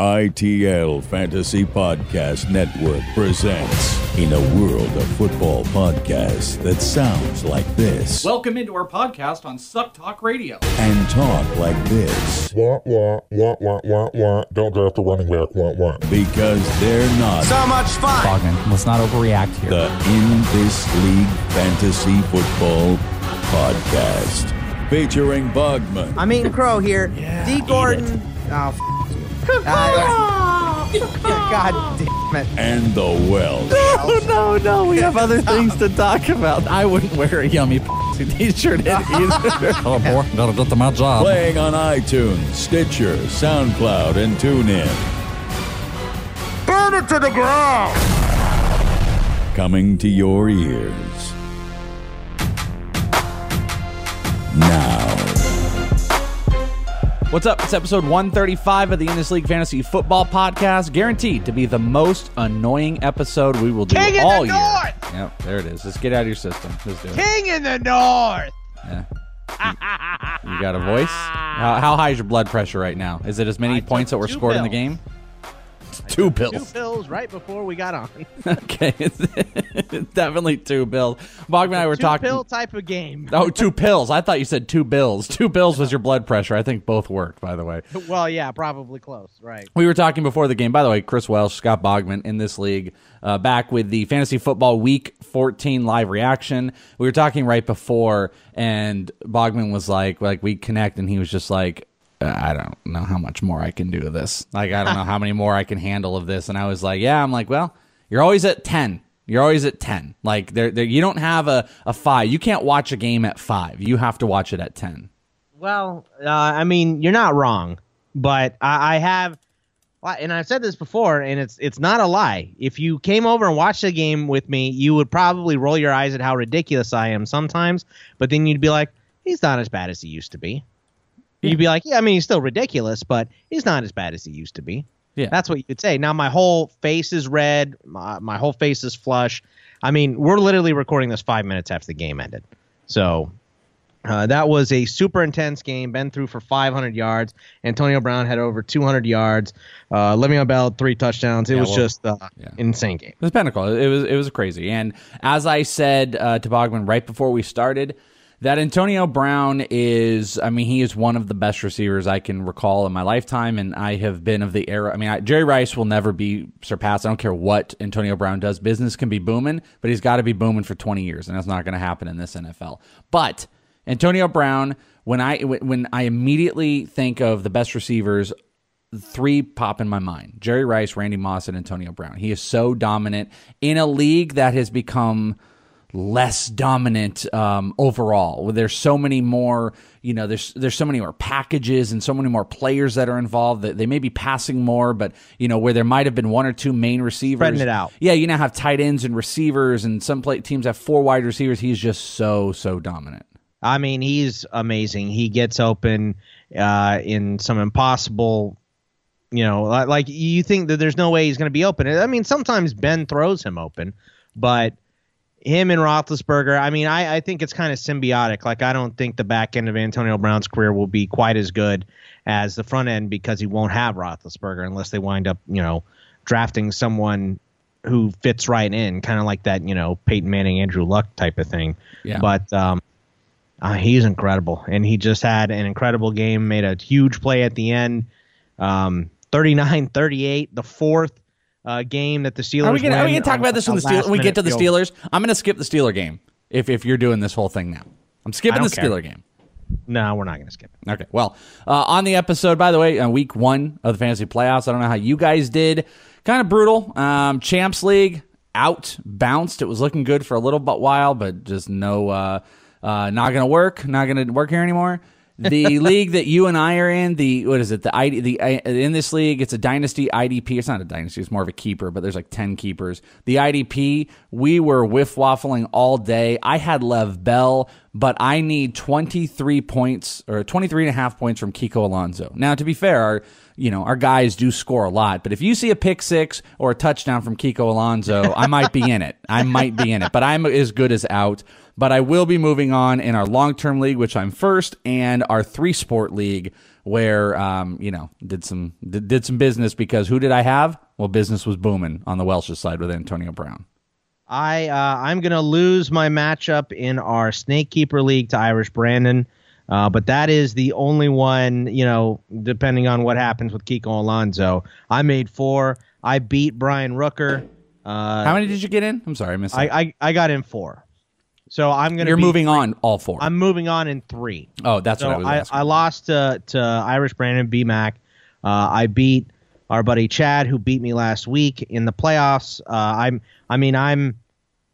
ITL Fantasy Podcast Network presents In a World of Football Podcasts that sounds like this Welcome into our podcast on Suck Talk Radio. and talk like this Wah, wah, wah, wah, wah, wah. Don't draft a running back. Wah, wah. because they're not So much fun. Bogman, let's not overreact here. the In This League Fantasy Football Podcast. Featuring Bogman, I'm eating crow here. D. Gordon. Oh, f- uh, God damn it. and the Welsh. No, no, no, we have other things to talk about. I wouldn't wear a yummy t-shirt either. oh, boy, gotta get to my job. Playing on iTunes, Stitcher, SoundCloud, and TuneIn. Burn it to the ground! coming to your ears. Now, What's up? It's episode 135 of the In This League Fantasy Football Podcast, guaranteed to be the most annoying episode we will do King in the all year. North! Yep, there it is. Let's get out of your system. Let's do it. King in the North. Yeah. You, you got a voice? How, how high is your blood pressure right now? Is it as many I points that were scored in the game? Two pills. Two pills. right before we got on. okay, it's definitely two pills. Bogman and I were Two talking. pill type of game. Oh, two pills. I thought you said two bills. Two bills was your blood pressure. I think both worked, by the way. Well, yeah, probably close. Right. We were talking before the game. By the way, Chris Welsh, Scott Bogman in this league, uh, back with the Fantasy Football Week 14 live reaction. We were talking right before, and Bogman was like, like we connect, and he was just like, "Uh, I don't know how much more I can do of this. Like, I don't know how many more I can handle of this. And I was like, Yeah. I'm like, well, you're always at 10. You're always at 10. Like, there, you don't have a, a five. You can't watch a game at five. You have to watch it at 10. Well, uh, I mean, you're not wrong, but I, I have, and I've said this before, and it's it's not a lie. If you came over and watched the game with me, you would probably roll your eyes at how ridiculous I am sometimes, but then you'd be like, he's not as bad as he used to be. You'd be like, yeah, I mean, he's still ridiculous, but he's not as bad as he used to be. Yeah. That's what you could say. Now my whole face is red. My, my whole face is flush. I mean, we're literally recording this five minutes after the game ended. So uh, that was a super intense game. Ben threw for 500 yards. Antonio Brown had over 200 yards. Uh, Le'Veon Bell three touchdowns. It Yeah, was well, just uh, yeah. insane game. It was pinnacle. It was it was crazy. And as I said uh, to Bogman right before we started, that Antonio Brown is, I mean, he is one of the best receivers I can recall in my lifetime, and I have been of the era. I mean, I, Jerry Rice will never be surpassed. I don't care what Antonio Brown does. Business can be booming, but he's got to be booming for 20 years, and that's not going to happen in this NFL. But Antonio Brown, when I when I immediately think of the best receivers three pop in my mind Jerry Rice, Randy Moss, and Antonio Brown. He is so dominant in a league that has become less dominant um, overall. There's so many more, you know, there's there's so many more packages and so many more players that are involved that they may be passing more, but you know where there might have been one or two main receivers. Spreading it out. Yeah, you now have tight ends and receivers, and some play, teams have four wide receivers. He's just so so dominant. I mean, he's amazing. He gets open uh, in some impossible, you know, like, like you think that there's no way he's going to be open. I mean, sometimes Ben throws him open, but him and Roethlisberger, I mean, I, I think it's kind of symbiotic. Like, I don't think the back end of Antonio Brown's career will be quite as good as the front end because he won't have Roethlisberger unless they wind up, you know, drafting someone who fits right in, kind of like that, you know, Peyton Manning, Andrew Luck type of thing. Yeah. But um, uh, he's incredible, and he just had an incredible game. Made a huge play at the end, um, 39-38, the fourth uh, game that the Steelers. Are we we gonna talk about this when the Steelers, when we get to the Steelers? I'm gonna skip the Steeler game if if you're doing this whole thing now. I'm skipping the care. Steeler game. No, we're not going to skip it. Okay. Well, uh, on the episode, by the way, on week one of the fantasy playoffs, I don't know how you guys did. Kind of brutal. Um, Champs League out, bounced. It was looking good for a little but while, but just no, uh, uh, not going to work. Not going to work here anymore. The league that you and I are in, the what is it? The ID, the in this league, it's a dynasty IDP. It's not a dynasty; it's more of a keeper. But there's like ten keepers. The IDP, we were whiff waffling all day. I had Lev Bell, but I need 23 points or 23 and a half points from Kiko Alonso. Now, to be fair, our you know our guys do score a lot, but if you see a pick six or a touchdown from Kiko Alonso, I might be in it. I might be in it, but I'm as good as out. But I will be moving on in our long term league, which I'm first, and our three sport league, where um, you know did some did, did some business because who did I have? Well, business was booming on the Welsh side with Antonio Brown. I uh, I'm gonna lose my matchup in our Snake Keeper League to Irish Brandon, uh, but that is the only one. You know, depending on what happens with Kiko Alonso, I made four. I beat Brian Rooker. Uh, How many did you get in? I'm sorry, I missed. I. I I got in four. So I'm gonna. You're moving three- on all four. I'm moving on in three. oh, that's so what I was I. I lost to, to Irish Brandon B Mac. Uh, I beat our buddy Chad, who beat me last week in the playoffs. Uh, I'm, I mean, I'm,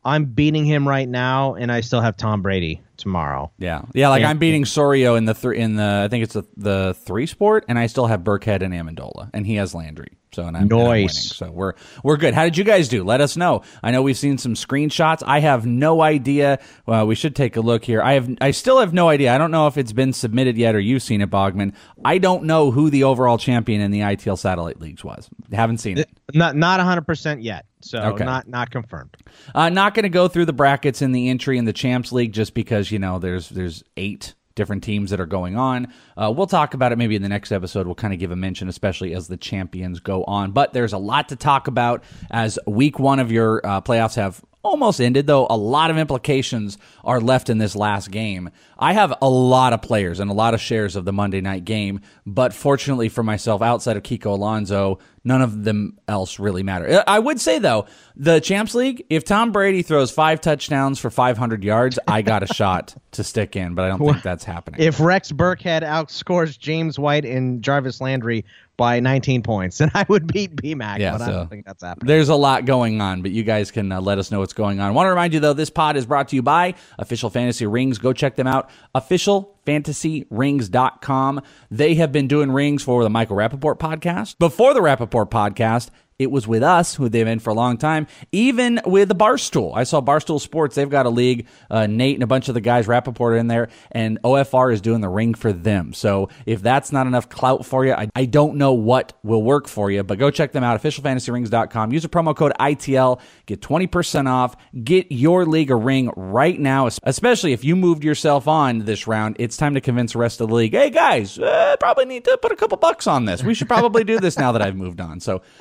I'm beating him right now, and I still have Tom Brady tomorrow. Yeah, yeah. Like Yeah. I'm beating Sorio in the three in the I think it's the the three sport, and I still have Burkhead and Amendola, and he has Landry. So and I'm, and I'm winning. So we're we're good. How did you guys do? Let us know. I know we've seen some screenshots. I have no idea. Well, we should take a look here. I have I still have no idea. I don't know if it's been submitted yet or you've seen it, Bogman. I don't know who the overall champion in the ITL satellite leagues was. Haven't seen it. Not not 100 percent yet, so Okay. not not confirmed. Uh, not going to go through the brackets in the entry in the Champs League just because you know there's there's eight different teams that are going on. Uh, we'll talk about it maybe in the next episode. We'll kind of give a mention, especially as the champions go on. But there's a lot to talk about as week one of your uh, playoffs have almost ended, though a lot of implications are left in this last game. I have a lot of players and a lot of shares of the Monday night game, but fortunately for myself, outside of Kiko Alonso, none of them else really matter. I would say though, the Champs League, if Tom Brady throws five touchdowns for 500 yards, I got a shot to stick in, but I don't think that's happening. If Rex Burkhead outscores James White and Jarvis Landry by 19 points, and I would beat B Mac. Yeah, but I don't think that's happening. There's a lot going on, but you guys can uh, let us know what's going on. I want to remind you, though, this pod is brought to you by Official Fantasy Rings. Go check them out. OfficialFantasyRings.com. They have been doing rings for the Michael Rappaport podcast. Before the Rappaport podcast, it was with us, who they've been for a long time, even with the Barstool. I saw Barstool Sports, they've got a league. Uh, Nate and a bunch of the guys, Rappaport, are in there, and OFR is doing the ring for them. So if that's not enough clout for you, I, I don't know what will work for you, but go check them out, officialfantasyrings.com. Use a promo code ITL, get 20% off, get your league a ring right now, especially if you moved yourself on this round. It's time to convince the rest of the league, hey guys, uh, probably need to put a couple bucks on this. We should probably do this now that I've moved on. So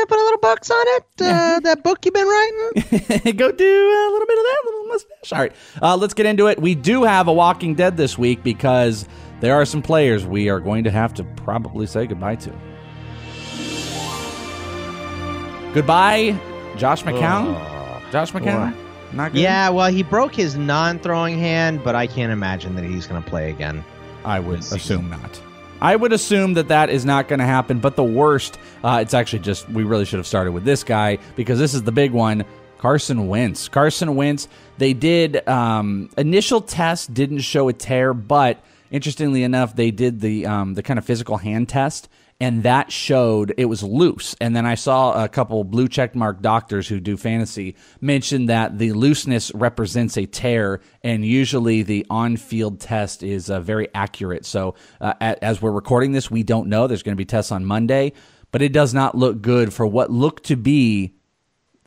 yeah, put a little bucks on it. Uh, that book you've been writing. go do a little bit of that little mustache. All right, uh, let's get into it. We do have a Walking Dead this week because there are some players we are going to have to probably say goodbye to. Goodbye, Josh McCown. Josh McCown. Not good. Yeah, well, he broke his non-throwing hand, but I can't imagine that he's going to play again. I would assume not. I would assume that that is not going to happen. But the worst, uh, it's actually just we really should have started with this guy because this is the big one. Carson Wentz. Carson Wentz. They did um, initial test didn't show a tear, but interestingly enough, they did the um, the kind of physical hand test, and that showed it was loose. And then I saw a couple blue check mark doctors who do fantasy mention that the looseness represents a tear, and usually the on field test is uh, very accurate. So uh, as we're recording this, we don't know. There's going to be tests on Monday, but it does not look good for what looked to be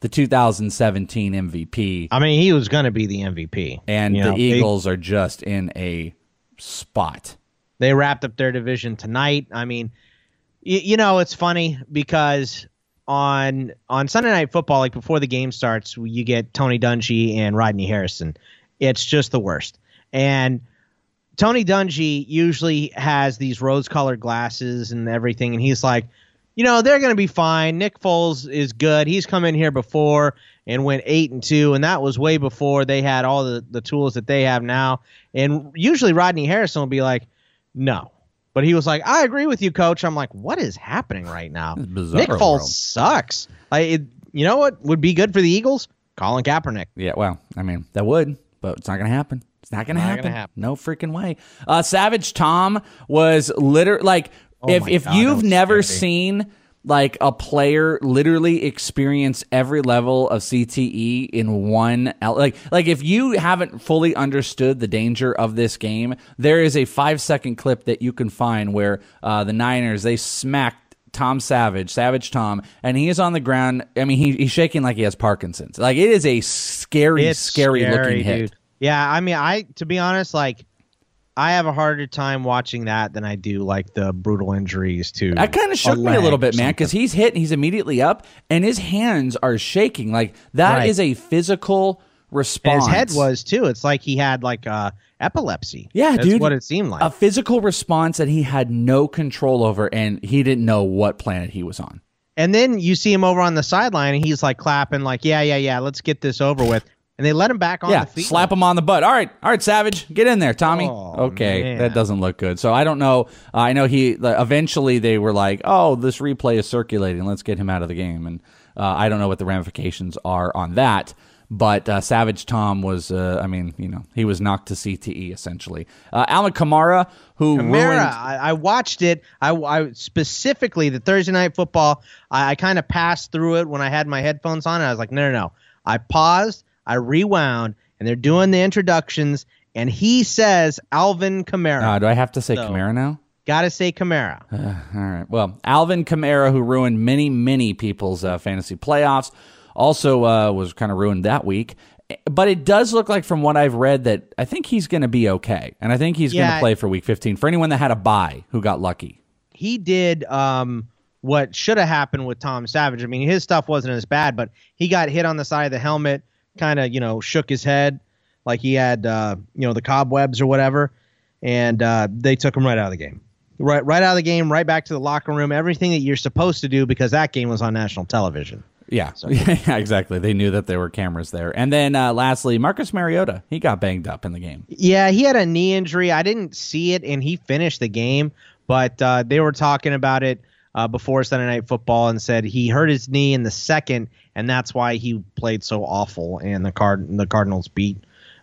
the 2017 MVP. I mean, he was going to be the MVP. And You the know, they- Eagles are just in a spot. They wrapped up their division tonight. I mean, y- you know, it's funny because on on Sunday Night Football, like before the game starts, you get Tony Dungy and Rodney Harrison. It's just the worst. And Tony Dungy usually has these rose-colored glasses and everything, and he's like, you know, they're going to be fine. Nick Foles is good. He's come in here before and went eight and two, and that was way before they had all the, the tools that they have now. And usually Rodney Harrison will be like, no. But he was like, I agree with you, coach. I'm like, what is happening right now? Nick Foles world. sucks. Like, it, you know what would be good for the Eagles? Colin Kaepernick. Yeah, well, I mean, that would, but it's not going to happen. It's not gonna, happen. happen. No freaking way. Uh, Savage Tom was literally like if if God, you've never scary. seen like a player literally experience every level of CTE in one like like if you haven't fully understood the danger of this game, there is a five second clip that you can find where uh, the Niners they smacked Tom Savage, Savage Tom, and he is on the ground. I mean, he, he's shaking like he has Parkinson's. Like it is a scary, It's scary, looking scary, hit. dude. Yeah, I mean, I to be honest, like I have a harder time watching that than I do like the brutal injuries to. That kind of shook me a little bit, man, because he's hit and he's immediately up, and his hands are shaking. Like that is Right. a physical And response. his head was too. It's like he had like uh, epilepsy. yeah, That's dude. what it seemed like. a physical response that he had no control over, and he didn't know what planet he was on. And then you see him over on the sideline, and he's like clapping, like, "Yeah, yeah, yeah, let's get this over with." And they let him back on yeah, the field. slap him on the butt. All right, all right, Savage, get in there, Tommy. Oh, okay, man. that doesn't look good. So I don't know. Uh, I know he eventually they were like, "Oh, this replay is circulating. Let's get him out of the game." And uh, I don't know what the ramifications are on that. But uh, Savage Tom was, uh, I mean, you know, he was knocked to CTE essentially. Uh, Alvin Kamara, who Kamara, ruined. I, I watched it. I, I specifically the Thursday night football. I, I kind of passed through it when I had my headphones on. And I was like, no, no, no. I paused. I rewound, and they're doing the introductions. And he says Alvin Kamara. Uh, do I have to say So- Kamara now? Gotta say Kamara. All right. Well, Alvin Kamara, who ruined many, many people's uh, fantasy playoffs, also uh, was kind of ruined that week. But it does look like, from what I've read, that I think he's going to be okay, and I think he's going to play for Week 15. For anyone that had a bye who got lucky, he did um, what should have happened with Tom Savage. I mean, his stuff wasn't as bad, but he got hit on the side of the helmet, kind of, you know, shook his head like he had, uh, you know, the cobwebs or whatever, and uh, they took him right out of the game. Right, right out of the game, right back to the locker room. Everything that you're supposed to do because that game was on national television. yeah, yeah, exactly. They knew that there were cameras there. And then, uh, lastly, Marcus Mariota, he got banged up in the game. Yeah, he had a knee injury. I didn't see it, and he finished the game, but uh, they were talking about it uh, before Sunday Night Football and said he hurt his knee in the second, and that's why he played so awful. And the card the Cardinals beat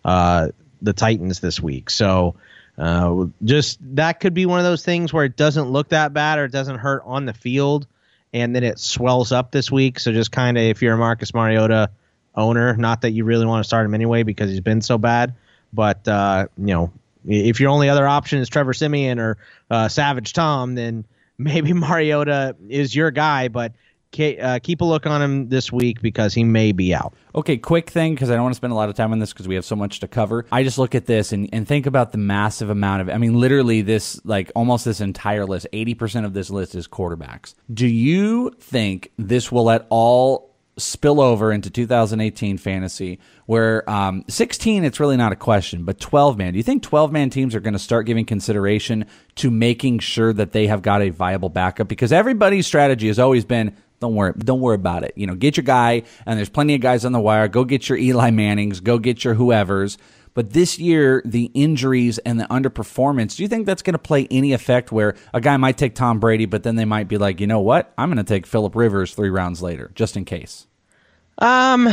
uh, the Titans this week. So uh, just that could be one of those things where it doesn't look that bad or it doesn't hurt on the field, and then it swells up this week. So just kind of if you're a Marcus Mariota owner, not that you really want to start him anyway because he's been so bad, but uh, you know if your only other option is Trevor Siemian or uh, Savage Tom, then maybe Mariota is your guy. But uh, keep a look on him this week because he may be out. Okay, quick thing because I don't want to spend a lot of time on this because we have so much to cover. I just look at this and, and think about the massive amount of. I mean, literally, this like almost this entire list. Eighty percent of this list is quarterbacks. Do you think this will at all spill over into 2018 fantasy? Where um, 16, it's really not a question, but 12 man. Do you think 12 man teams are going to start giving consideration to making sure that they have got a viable backup? Because everybody's strategy has always been don't worry, don't worry about it. You know, get your guy, and there's plenty of guys on the wire. Go get your Eli Mannings, go get your whoever's. But this year, the injuries and the underperformance, do you think that's going to play any effect where a guy might take Tom Brady, but then they might be like, you know what? I'm going to take Philip Rivers three rounds later, just in case. Um,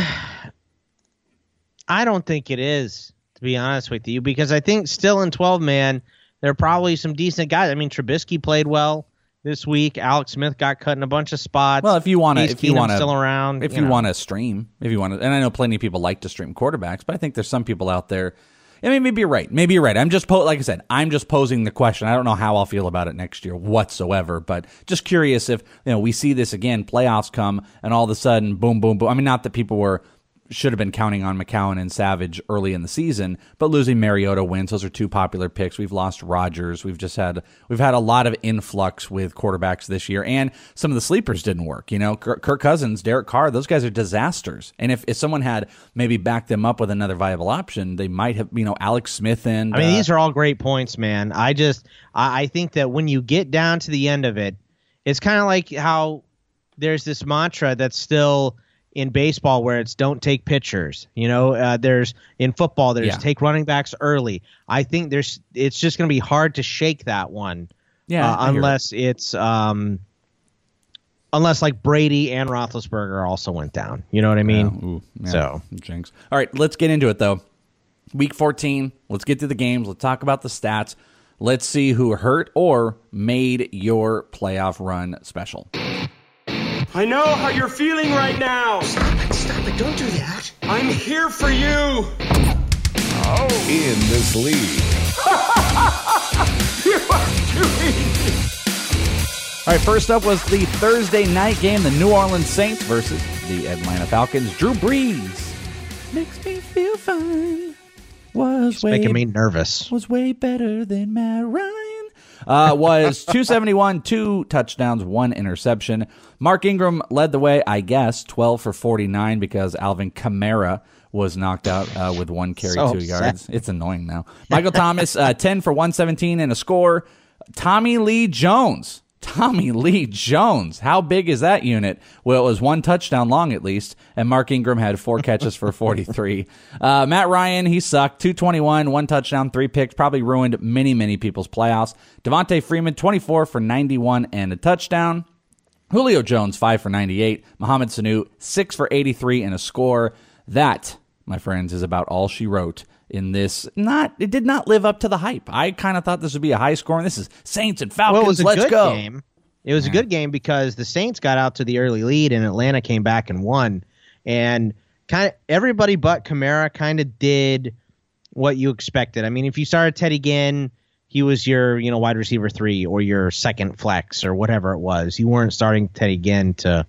I don't think it is to be honest with you because I think still in 12 man there are probably some decent guys. I mean, Trubisky played well this week. Alex Smith got cut in a bunch of spots. Well, if you want to, if you want to, still around, if you, know. want to stream, if you want to, and I know plenty of people like to stream quarterbacks, but I think there's some people out there. I mean, maybe you're right. Maybe you're right. I'm just po- like I said, I'm just posing the question. I don't know how I'll feel about it next year whatsoever, but just curious if you know we see this again, playoffs come, and all of a sudden, boom, boom, boom. I mean, not that people were should have been counting on McCown and Savage early in the season, but losing Mariota Wentz. Those are two popular picks. We've lost Rodgers. We've just had we've had a lot of influx with quarterbacks this year, and some of the sleepers didn't work. You know, Kirk, Kirk Cousins, Derek Carr, those guys are disasters. And if, if someone had maybe backed them up with another viable option, they might have. You know, Alex Smith and I mean, uh, these are all great points, man. I just I, I think that when you get down to the end of it, it's kind of like how there's this mantra that's still in baseball where it's don't take pitchers. You know, uh, there's in football there's Yeah. take running backs early. I think there's it's just going to be hard to shake that one. Yeah, uh, it. unless it's um unless like Brady and Roethlisberger also went down. You know what I mean? Ooh, yeah, So jinx. All right, let's get into it though. Week 14. Let's get to the games. Let's talk about the stats. Let's see who hurt or made your playoff run special. I know how you're feeling right now. Stop it, stop it. Don't do that. I'm here for you. Oh. In this league, You are doing All right, first up was the Thursday night game, the New Orleans Saints versus the Atlanta Falcons. Drew Brees makes me feel fine. Was It's way, making me nervous. was way better than Matt Ryan. Uh, was 271, two touchdowns, one interception. Mark Ingram led the way, I guess, 12 for 49 because Alvin Kamara was knocked out uh, with one carry, So two yards. It's annoying now. Michael Thomas, uh, 10 for 117 and a score. Tommy Lee Jones. Tommy Lee Jones. How big is that unit? Well, it was one touchdown long at least, and Mark Ingram had four catches for 43. Uh, Matt Ryan, he sucked. 221, one touchdown, three picks. Probably ruined many, many people's playoffs. Devonta Freeman, 24 for 91 and a touchdown. Julio Jones, 5 for 98. Mohamed Sanu, 6 for 83 and a score. That, my friends, is about all she wrote in this. Not It did not live up to the hype. I kind of thought this would be a high scoring. This is Saints and Falcons. Well, it was a Let's good go. game. It was a good game because the Saints got out to the early lead and Atlanta came back and won. And kind of everybody but Kamara kind of did what you expected. I mean, if you started Teddy Ginn, he was your you know wide receiver three or your second flex or whatever it was. You weren't starting Teddy Ginn to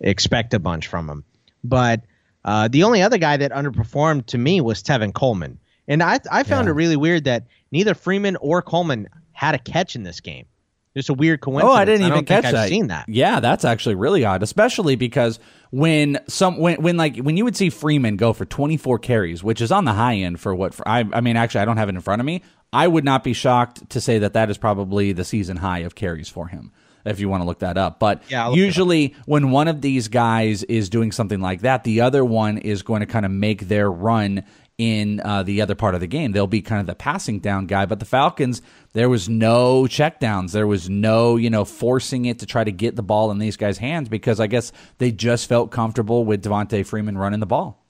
expect a bunch from him. But uh, the only other guy that underperformed to me was Tevin Coleman, and I I found Yeah. it really weird that neither Freeman or Coleman had a catch in this game. Just a weird coincidence. Oh, I didn't even don't catch think I've that. Seen that? Yeah, that's actually really odd, especially because when some when when like when you would see Freeman go for 24 carries, which is on the high end for what for, I I mean actually I don't have it in front of me. I would not be shocked to say that that is probably the season high of carries for him. If you want to look that up, but Yeah, I'll look it up. usually when one of these guys is doing something like that, the other one is going to kind of make their run in uh, the other part of the game. They'll be kind of the passing down guy. But the Falcons, there was no checkdowns. There was no, you know, forcing it to try to get the ball in these guys' hands because I guess they just felt comfortable with Devonta Freeman running the ball.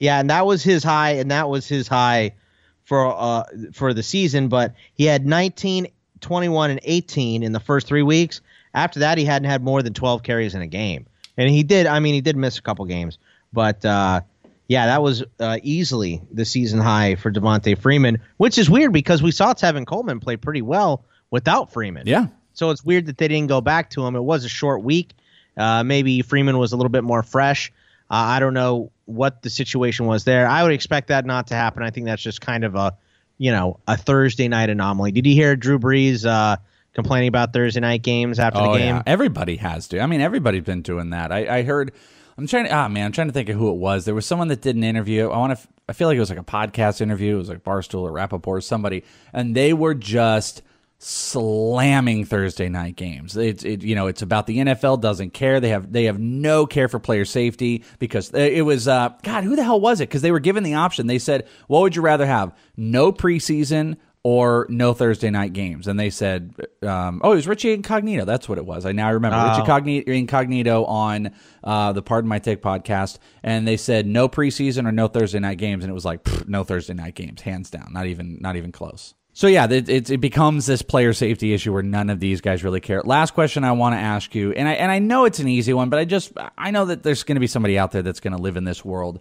Yeah, and that was his high, and that was his high for uh for the season. But he had 19, 21, and 18 in the first three weeks. After that, he hadn't had more than 12 carries in a game, and he did. I mean, he did miss a couple games, but uh, yeah, that was uh, easily the season high for Devonta Freeman, which is weird because we saw Tevin Coleman play pretty well without Freeman. Yeah. So it's weird that they didn't go back to him. It was a short week. Uh, maybe Freeman was a little bit more fresh. Uh, I don't know what the situation was there. I would expect that not to happen. I think that's just kind of a, you know, a Thursday night anomaly. Did you hear Drew Brees uh, complaining about Thursday night games after oh the game? yeah, everybody has to. I mean, everybody's been doing that. I, I heard. I'm trying to. Ah, man, I'm trying to think of who it was. There was someone that did an interview. I want to. I feel like it was like a podcast interview. It was like Barstool or Rappaport or somebody, and they were just slamming Thursday night games. It's it, you know it's about the NFL doesn't care. They have they have no care for player safety because it was uh God who the hell was it? Because they were given the option. They said, "What would you rather have? No preseason or no Thursday night games?" And they said, um, "Oh, it was Richie Incognito. That's what it was. I now remember Oh. Richie Cogni- Incognito on uh, the Pardon My Take podcast, and they said no preseason or no Thursday night games, and it was like pfft, no Thursday night games, hands down, not even not even close. So yeah, it, it, it becomes this player safety issue where none of these guys really care. Last question I want to ask you, and I and I know it's an easy one, but I just I know that there's going to be somebody out there that's going to live in this world.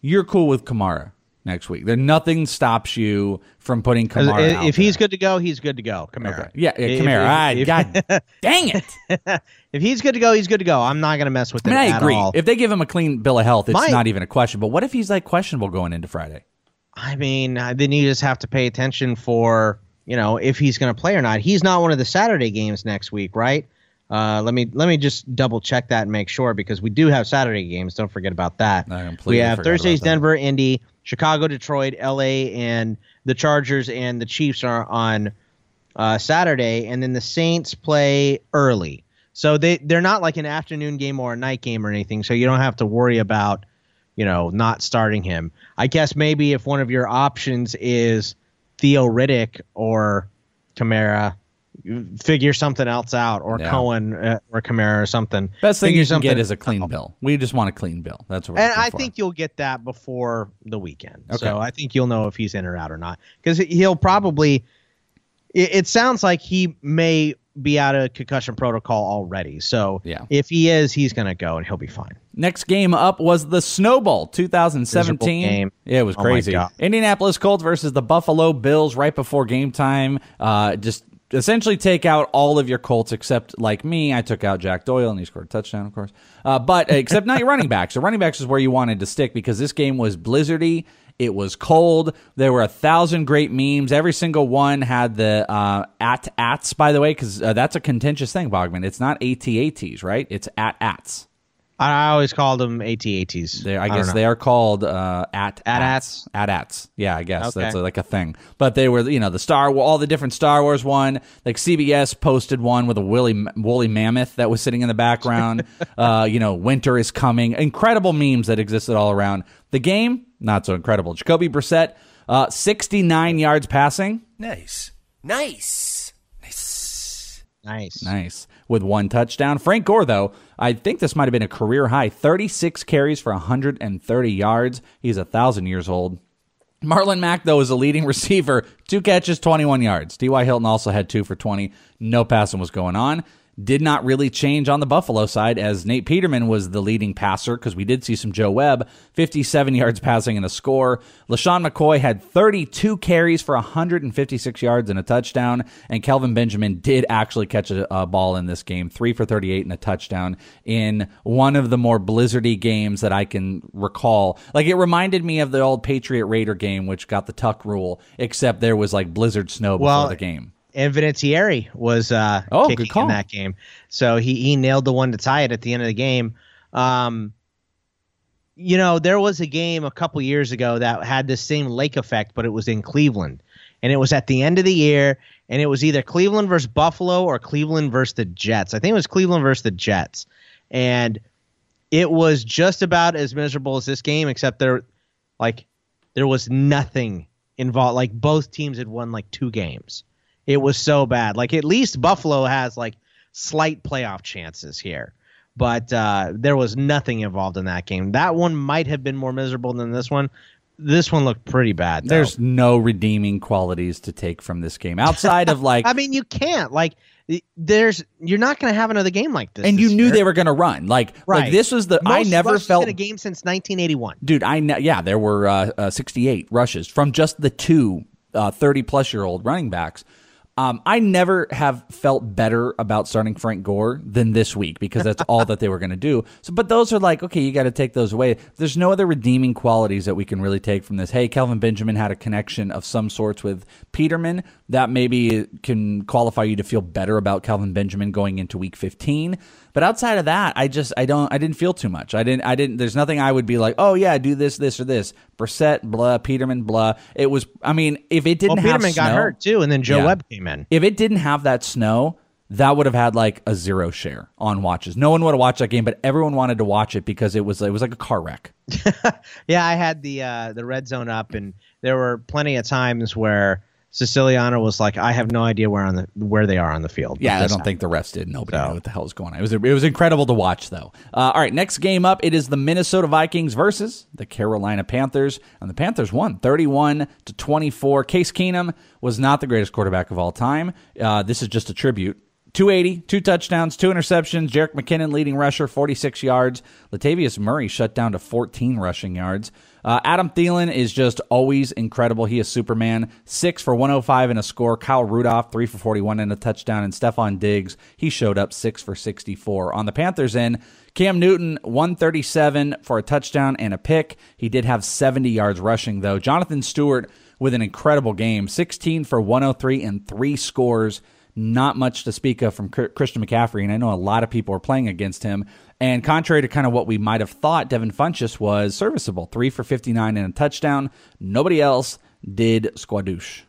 You're cool with Kamara next week. There nothing stops you from putting Kamara. if out if he's there. good to go, he's good to go. Kamara. Okay. Yeah, yeah, If- Kamara. if- Ah, if- God dang it. if he's good to go, he's good to go. I'm not going to mess with I mean, I at agree. all. If they give him a clean bill of health, it's My- not even a question. But what if he's like questionable going into Friday? I mean, uh, then you just have to pay attention for you know if he's going to play or not. He's not one of the Saturday games next week, right? Uh, let me let me just double check that and make sure because we do have Saturday games. Don't forget about that. We have Thursdays. Denver, Indy, Chicago, Detroit, L.A., and the Chargers and the Chiefs are on uh, Saturday, and then the Saints play early. So they they're not like an afternoon game or a night game or anything. So you don't have to worry about you know not starting him. I guess maybe if one of your options is Theo Riddick or Kamara, figure something else out, or Yeah. Cohen uh, or Kamara or something. Best thing Figure you can get is a clean bill. We just want a clean bill. That's what. We're and I for. think you'll get that before the weekend. Okay. So I think you'll know if he's in or out or not because he'll probably. It, it sounds like he may be out of concussion protocol already. So Yeah. if he is, he's going to go and he'll be fine. Next game up was the Snowball 2017. Game. Yeah, it was Oh crazy. Indianapolis Colts versus the Buffalo Bills right before game time. Uh, just essentially take out all of your Colts except like me. I took out Jack Doyle and he scored a touchdown, of course. Uh, but except not your running backs. The running backs is where you wanted to stick because this game was blizzardy. It was cold. There were a thousand great memes. Every single one had the uh, at ats, by the way, because uh, that's a contentious thing, Bogman. It's not ATATs, right? It's at ats. I always called them ATATs. They, I, don't guess they are called uh, at AT-ATs? At ats. Yeah, I guess Okay. that's like a thing. But they were, you know, the Star, all the different Star Wars one. Like CBS posted one with a woolly, woolly mammoth that was sitting in the background. uh, you know, winter is coming. Incredible memes that existed all around. The game, not so incredible. Jacoby Brissett, uh, 69 yards passing. Nice, nice. Nice. Nice. Nice. With one touchdown. Frank Gore, though, I think this might have been a career high 36 carries for 130 yards. He's a 1,000 years old. Marlon Mack, though, is a leading receiver. Two catches, 21 yards. T.Y. Hilton also had two for 20. No passing was going on. Did not really change on the Buffalo side as Nate Peterman was the leading passer because we did see some Joe Webb, 57 yards passing and a score. LeSean McCoy had 32 carries for 156 yards and a touchdown. And Kelvin Benjamin did actually catch a, a ball in this game, three for 38 and a touchdown in one of the more blizzardy games that I can recall. Like it reminded me of the old Patriot Raider game, which got the tuck rule, except there was like blizzard snow before Well, the game. And Vinatieri was uh, Oh, kicking in that game. So he, he nailed the one to tie it at the end of the game. Um, you know, there was a game a couple years ago that had the same lake effect, but it was in Cleveland. And it was at the end of the year, and it was either Cleveland versus Buffalo or Cleveland versus the Jets. I think it was Cleveland versus the Jets. And it was just about as miserable as this game, except there like there was nothing involved. Like both teams had won like two games. It was so bad. Like at least Buffalo has like slight playoff chances here. But uh, there was nothing involved in that game. That one might have been more miserable than this one. This one looked pretty bad. though. There's no redeeming qualities to take from this game outside of like I mean, you can't like. There's you're not going to have another game like this. and you knew year. they were going to run. Like, right. like this was the I Most never felt in a game since 1981. dude. I ne- yeah, there were uh, uh, 68 rushes from just the two uh, 30 plus year old running backs. Um, I never have felt better about starting Frank Gore than this week because that's all that they were going to do. So, but those are like, okay, you got to take those away. There's no other redeeming qualities that we can really take from this. Hey, Kelvin Benjamin had a connection of some sorts with Peterman that maybe can qualify you to feel better about Calvin Benjamin going into week 15. But outside of that, I just I don't I didn't feel too much. I didn't I didn't. There's nothing I would be like, oh yeah, do this this or this. Brissett, blah, Peterman, blah. It was. I mean, if it didn't Well, have Peterman got hurt too, and then Joe Yeah. Webb came in. If it didn't have that snow, that would have had like a zero share on watches. No one would have watched that game, but everyone wanted to watch it because it was it was like a car wreck. Yeah, I had the uh, the red zone up, and there were plenty of times where Siciliano was like, "I have no idea where on the where they are on the field." Yeah, I don't think the rest did. Nobody knew what the hell was going on. It was it was incredible to watch though. Uh, all right, next game up, it is the Minnesota Vikings versus the Carolina Panthers, and the Panthers won thirty-one to twenty-four. Case Keenum was not the greatest quarterback of all time. Uh, this is just a tribute. 280, two touchdowns, two interceptions. Jerick McKinnon leading rusher, 46 yards. Latavius Murray shut down to 14 rushing yards. Uh, Adam Thielen is just always incredible. He is Superman. Six for 105 and a score. Kyle Rudolph, three for 41 and a touchdown. And Stefon Diggs, he showed up six for 64. On the Panthers end, Cam Newton, 137 for a touchdown and a pick. He did have 70 yards rushing, though. Jonathan Stewart with an incredible game, 16 for 103 and three scores not much to speak of from Christian McCaffrey, and I know a lot of people are playing against him. And contrary to kind of what we might have thought, Devin Funchess was serviceable, three for 59 and a touchdown. Nobody else did squadouche.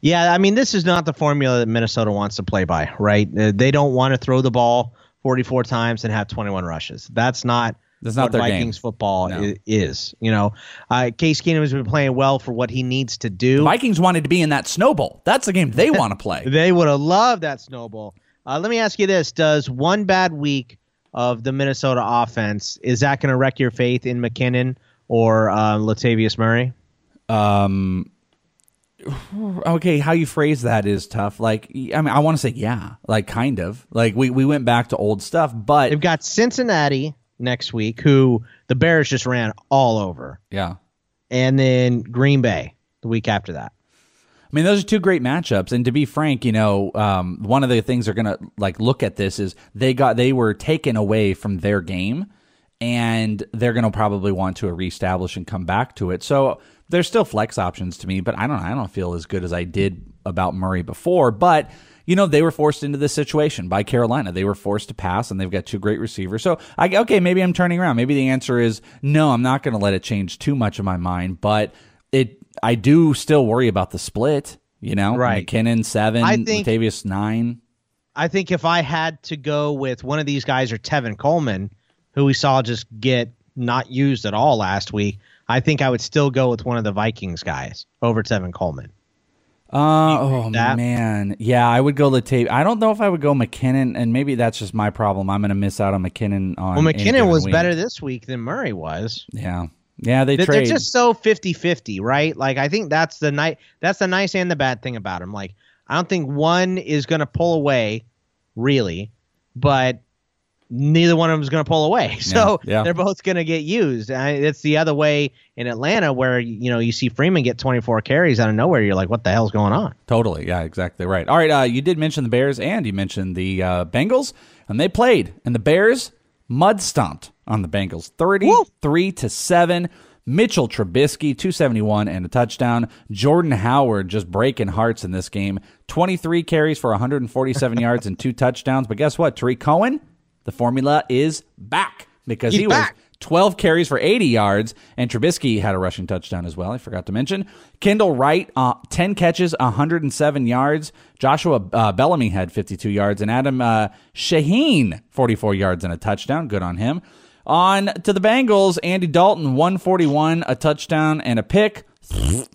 Yeah, I mean, this is not the formula that Minnesota wants to play by, right? Uh, They don't want to throw the ball 44 times and have 21 rushes. That's not That's not their game. Vikings football No. is. You know, uh, Case Keenum has been playing well for what he needs to do. The Vikings wanted to be in that snowball. That's the game they want to play. They would have loved that snowball. Uh, let me ask you this: Does one bad week of the Minnesota offense is that going to wreck your faith in McKinnon or uh, Latavius Murray? Um, okay, how you phrase that is tough. Like, I mean, I want to say yeah, like kind of. Like we we went back to old stuff, but They've got Cincinnati next week, who the Bears just ran all over, yeah. and then Green Bay the week after that. I mean, those are two great matchups. And to be frank, you know, um, one of the things they're gonna like look at this is they got they were taken away from their game, and they're gonna probably want to reestablish and come back to it. So there's still flex options to me, but I don't I don't feel as good as I did about Murray before. But you know, they were forced into this situation by Carolina. They were forced to pass, and they've got two great receivers. So I okay, maybe I'm turning around. Maybe the answer is no. I'm not going to let it change too much of my mind, but it. I do still worry about the split. You know, Right. McKinnon seven, I think- Latavius nine. I think if I had to go with one of these guys or Tevin Coleman, who we saw just get not used at all last week, I think I would still go with one of the Vikings guys over Tevin Coleman. Uh, oh that? man, yeah, I would go Latavius. I don't know if I would go McKinnon, and maybe that's just my problem. I'm going to miss out on McKinnon on. Well, McKinnon was week. better this week than Murray was. Yeah, yeah, they They- They're just so 50-50, right? Like I think that's the night that's the nice and the bad thing about him. Like I don't think one is going to pull away really, but neither one of them is going to pull away. So yeah. they're both going to get used. I, it's the other way in Atlanta where you know you see Freeman get 24 carries out of nowhere. You're like, what the hell's going on? Totally. Yeah, exactly right. All right. Uh, you did mention the Bears and you mentioned the uh, Bengals, and they played, and the Bears mud stomped on the Bengals 33 to 7. Mitchell Trubisky, 271 and a touchdown. Jordan Howard just breaking hearts in this game. 23 carries for 147 yards and two touchdowns. But guess what? Tarik Cohen, the formula is back because He's he back. was 12 carries for 80 yards, and Trubisky had a rushing touchdown as well. I forgot to mention. Kendall Wright, uh, 10 catches, 107 yards. Joshua uh, Bellamy had 52 yards, and Adam uh, Shaheen, 44 yards and a touchdown. Good on him. On to the Bengals, Andy Dalton, 141, a touchdown and a pick.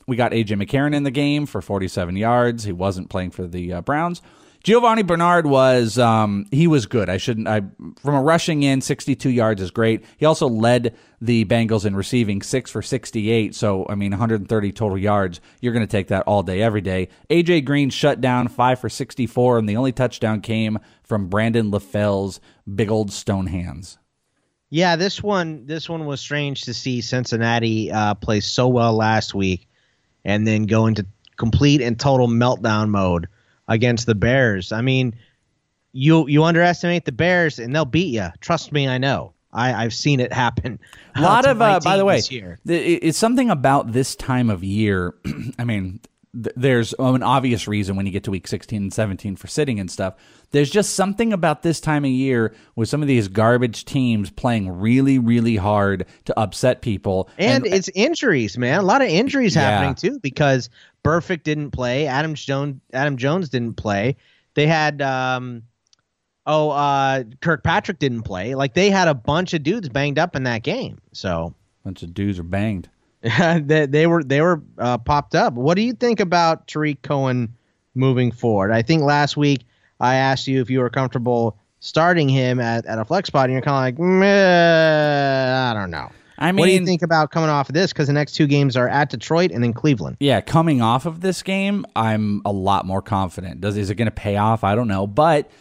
We got AJ McCarron in the game for 47 yards. He wasn't playing for the uh, Browns. Giovani Bernard was um, he was good. I shouldn't. I from a rushing in, 62 yards is great. He also led the Bengals in receiving, six for 68. So I mean, 130 total yards. You're going to take that all day, every day. AJ Green shut down five for 64, and the only touchdown came from Brandon LaFell's big old stone hands. Yeah, this one this one was strange to see Cincinnati uh, play so well last week, and then go into complete and total meltdown mode against the Bears. I mean, you you underestimate the Bears, and they'll beat you. Trust me, I know. I, I've seen it happen. A lot of, uh, by the way, this year. th- it's something about this time of year. I mean, th- there's an obvious reason when you get to week 16 and 17 for sitting and stuff. There's just something about this time of year with some of these garbage teams playing really, really hard to upset people. And, it's injuries, man. A lot of injuries Yeah. happening too because Burfict didn't play. Adam Jones Adam Jones didn't play. They had um oh uh Kirkpatrick didn't play. Like they had a bunch of dudes banged up in that game. So bunch of dudes are banged. they, they were they were uh, popped up. What do you think about Tarik Cohen moving forward? I think last week I asked you if you were comfortable starting him at, at a flex spot, and you're kind of like, Meh, I don't know. I mean, what do you think about coming off of this? Because the next two games are at Detroit and then Cleveland. Yeah, coming off of this game, I'm a lot more confident. Does is it going to pay off? I don't know, but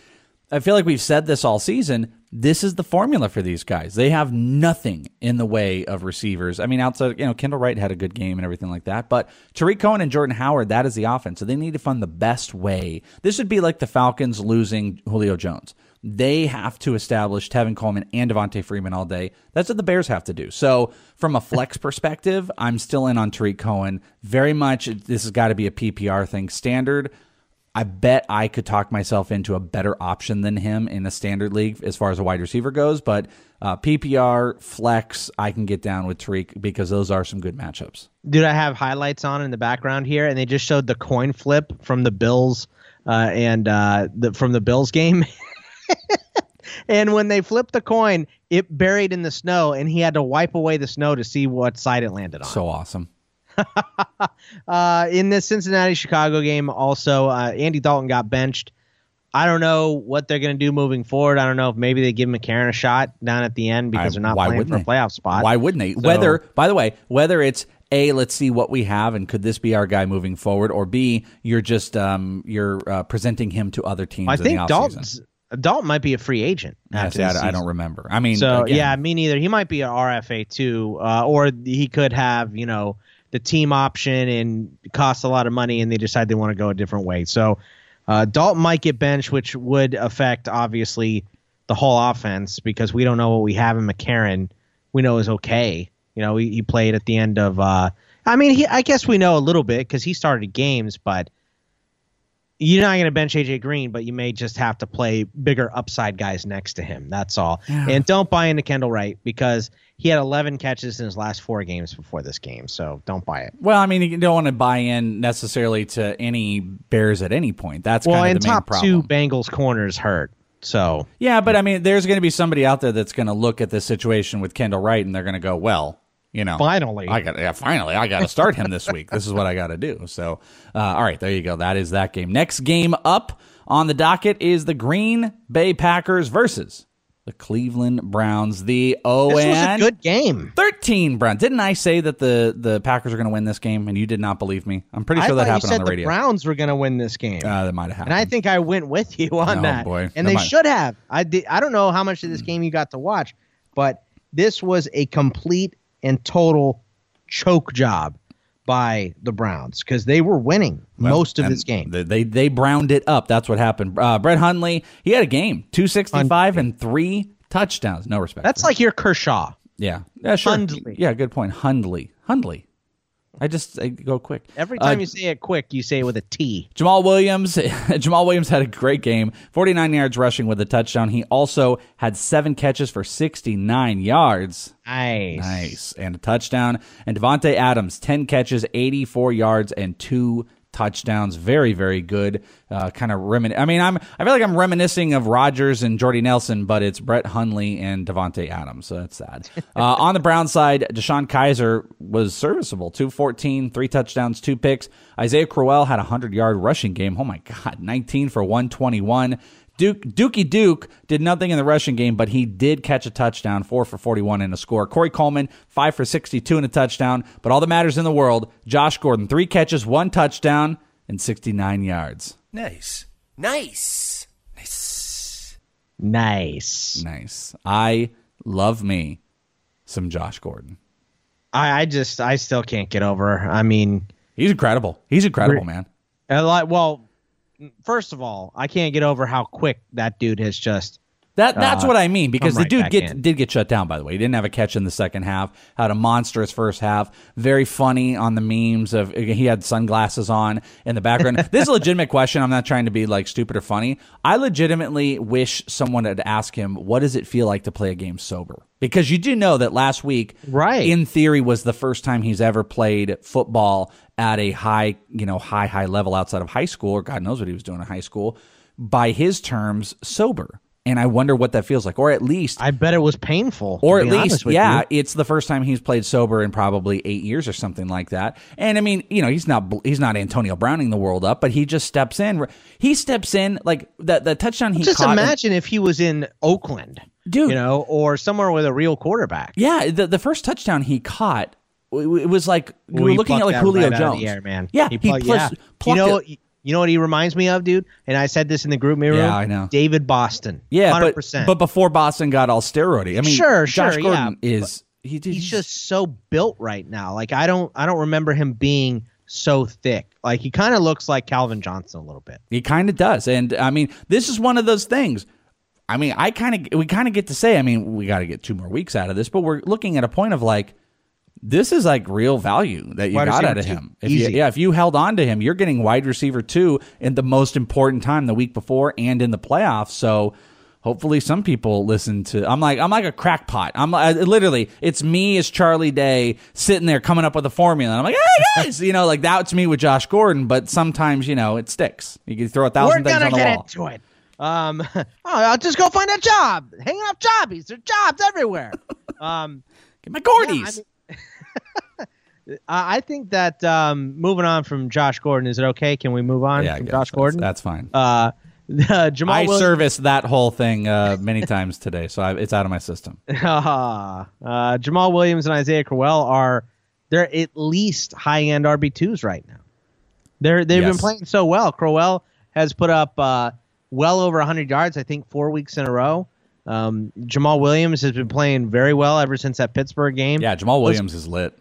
I feel like we've said this all season. This is the formula for these guys. They have nothing in the way of receivers. I mean, outside, you know, Kendall Wright had a good game and everything like that, but Tarik Cohen and Jordan Howard, that is the offense. So they need to find the best way. This would be like the Falcons losing Julio Jones. They have to establish Tevin Coleman and Devonta Freeman all day. That's what the Bears have to do. So, from a flex perspective, I'm still in on Tarik Cohen. Very much, this has got to be a PPR thing. Standard, I bet I could talk myself into a better option than him in a standard league as far as a wide receiver goes. But uh, PPR, flex, I can get down with Tarik because those are some good matchups. Dude, I have highlights on in the background here, and they just showed the coin flip from the Bills uh, and uh, the, from the Bills game. and when they flipped the coin, it buried in the snow, and he had to wipe away the snow to see what side it landed on. So awesome. uh, in this Cincinnati Chicago game, also uh, Andy Dalton got benched. I don't know what they're going to do moving forward. I don't know if maybe they give McCarron a shot down at the end because I- they're not why playing for a playoff spot. Why wouldn't they? So- Whether, by the way, whether it's a, let's see what we have, and could this be our guy moving forward, or B, you're just um, you're uh, presenting him to other teams. I in think. Dalton's Dalton might be a free agent. After this I, I don't remember. I mean, so again, yeah, me neither. He might be an RFA too, uh, or he could have you know the team option and cost a lot of money, and they decide they want to go a different way. So uh, Dalton might get benched, which would affect obviously the whole offense because we don't know what we have in McCarron. We know is okay. You know, he, he played at the end of. Uh, I mean, he, I guess we know a little bit because he started games, but you're not going to bench AJ Green, but you may just have to play bigger upside guys next to him. That's all. And don't buy into Kendall Wright because he had 11 catches in his last four games before this game. So don't buy it. Well, I mean, you don't want to buy in necessarily to any Bears at any point. That's well, kind of the main top problem. two Bengals corners hurt. So Yeah, but I mean, there's going to be somebody out there that's going to look at this situation with Kendall Wright, and they're going to go, "Well, you know, Finally. I got, yeah, finally, I got to start him this week. This is what I got to do." So, uh, all right, there you go. That is that game. Next game up on the docket is the Green Bay Packers versus the Cleveland Browns. The O this was a good game. 13 Browns. Didn't I say that the the Packers are going to win this game, and you did not believe me? I'm pretty I sure that happened you said on the radio. Browns were going to win this game. uh, that might have happened. and I think I went with you on Oh, that. boy. And That they might- should have. I did. I don't know how much of this game you got to watch, but this was a complete and total choke job by the Browns because they were winning Well, most of this game. They, they they browned it up. That's what happened. Uh, Brett Hundley, he had a game, two sixty five and three touchdowns. No respect. That's like your Kershaw. yeah, yeah, sure. Hundley. Yeah, good point. Hundley, Hundley. I just I go quick. Every Uh, time you say it quick, you say it with a T. Jamaal Williams, Jamaal Williams had a great game, 49 yards rushing with a touchdown. He also had seven catches for 69 yards. Nice. Nice. And a touchdown. And Davante Adams, 10 catches, 84 yards, and two touchdowns. Very, very good. Uh, kind of remin. I mean, I'm. I feel like I'm reminiscing of Rodgers and Jordy Nelson, but it's Brett Hundley and Davante Adams. So that's sad. uh, on the Brown side, DeShone Kizer was serviceable. 214, three touchdowns, two picks. Isaiah Crowell had a 100 yard rushing game. Oh my God, 19 for 121. Duke Dookie Duke did nothing in the rushing game, but he did catch a touchdown, four for forty-one in a score. Corey Coleman, five for sixty-two in a touchdown. But all that matters in the world, Josh Gordon, three catches, one touchdown, and sixty-nine yards. Nice, nice. Nice. Nice. Nice. I love me some Josh Gordon. I, I just, I still can't get over. I mean, He's incredible. He's incredible, man. a lot. Well, first of all, I can't get over how quick that dude has just. That that's Uh, what I mean because come the dude get, in. did get shut down. By the way, he didn't have a catch in the second half. Had a monstrous first half. Very funny on the memes of he had sunglasses on in the background. this is a legitimate question. I'm not trying to be like stupid or funny. I legitimately wish someone had asked him what does it feel like to play a game sober because you do know that last week, Right. In theory, was the first time he's ever played football at a high, you know, high high level outside of high school, or God knows what he was doing in high school. By his terms, sober. And I wonder what that feels like, or at least, I bet it was painful. or at least, yeah, you. it's the first time he's played sober in probably eight years or something like that. And I mean, you know, he's not he's not Antonio Browning the world up, but he just steps in. He steps in like the the touchdown he Just imagine if he was in Oakland, Dude. you know, or somewhere with a real quarterback. yeah, the the first touchdown he caught. It was like we were looking at like Julio right Jones. air, man. Yeah, he, he, plucked, plus- yeah. You plucked know, it. You know what he reminds me of, dude. And I said this in the group mirror. Yeah, room? I know. David Boston. Yeah, hundred but, percent. but before Boston got all steroidy, I mean, Sure, Josh sure, Gordon yeah, is he, he's just so built right now. Like I don't, I don't remember him being so thick. Like he kind of looks like Calvin Johnson a little bit. He kind of does, and I mean, this is one of those things. I mean, I kind of we kind of get to say. I mean, we got to get two more weeks out of this, but we're looking at a point of like, this is like real value that you Wide got out of him. If you, yeah, if you held on to him, you're getting wide receiver two in the most important time the week before and in the playoffs. So. Hopefully, some people listen to. I'm like I'm like a crackpot. I'm I, literally it's me as Charlie Day sitting there coming up with a formula. And I'm like, hey guys, you know, like that's me with Josh Gordon. But sometimes you know it sticks. You can throw a 1000 We're things on the get wall. into it. Um, oh, I'll just go find a job. Hanging up jobbies. There's jobs everywhere. Um, Get my Gordies. yeah, I, mean, I think that um, moving on from Josh Gordon, is it okay? Can we move on yeah, from Josh that's- Gordon? That's, fine. uh, uh, Jamaal I Williams. serviced that whole thing uh, many times today, so I, it's out of my system. uh, Jamaal Williams and Isaiah Crowell are they're at least high end RB twos right now. They're they've Yes. been playing so well. Crowell has put up uh, well over 100 yards, I think, four weeks in a row. Um, Jamaal Williams has been playing very well ever since that Pittsburgh game. Yeah, Jamaal Williams is lit.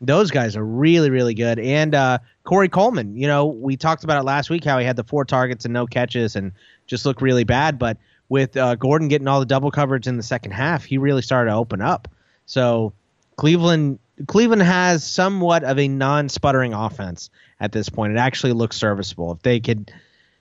Those guys are really, really good. And uh, Corey Coleman, you know, we talked about it last week how he had the four targets and no catches and just looked really bad. But with uh, Gordon getting all the double coverage in the second half, he really started to open up. So Cleveland, Cleveland has somewhat of a non-sputtering offense at this point. It actually looks serviceable. If they could,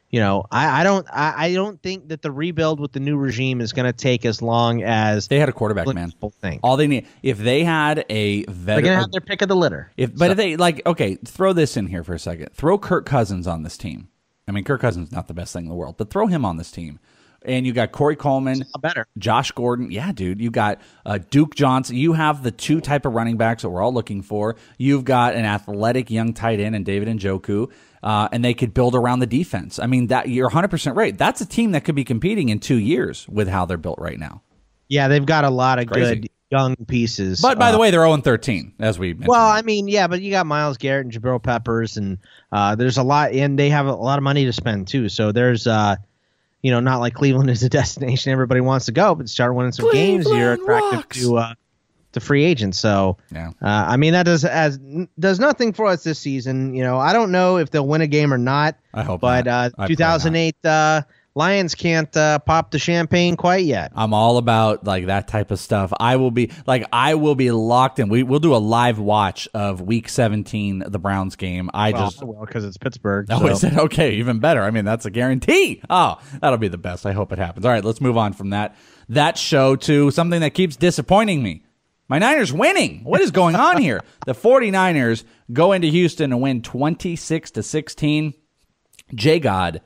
you know, I, I don't, I, I don't think that the rebuild with the new regime is going to take as long as They had a quarterback, man. think. All they need, if they had a veteran, They're going to have their pick of the litter. If but if they like, okay, throw this in here for a second. Throw Kirk Cousins on this team. I mean, Kirk Cousins is not the best thing in the world, but throw him on this team. And you got Corey Coleman, better. Josh Gordon. Yeah, dude. You got uh, Duke Johnson. You have the two type of running backs that we're all looking for. You've got an athletic young tight end and David Njoku, uh, and they could build around the defense. I mean, that you're 100 percent right. That's a team that could be competing in two years with how they're built right now. Yeah, they've got a lot of Crazy. good young pieces. But by Uh, the way, they're 0 13, as we mentioned. well, I mean, yeah, but you got Myles Garrett and Jabril Peppers, and uh, there's a lot, and they have a lot of money to spend too. So there's, uh, you know, not like Cleveland is a destination everybody wants to go, but start winning some games, you're attractive rocks. to uh, to free agents. So Yeah. uh, I mean, that does as does nothing for us this season. You know, I don't know if they'll win a game or not. I hope but uh, I 2008 uh, Lions can't uh, pop the champagne quite yet. I'm all about like that type of stuff. I will be like I will be locked in. We we'll do a live watch of Week 17, the Browns game. I just well because it's Pittsburgh. Oh, so. is it okay? Even better. I mean, that's a guarantee. Oh, that'll be the best. I hope it happens. All right, let's move on from that that show to something that keeps disappointing me. My Niners winning. What is going on here? The 49ers go into Houston and win 26 to 16. J God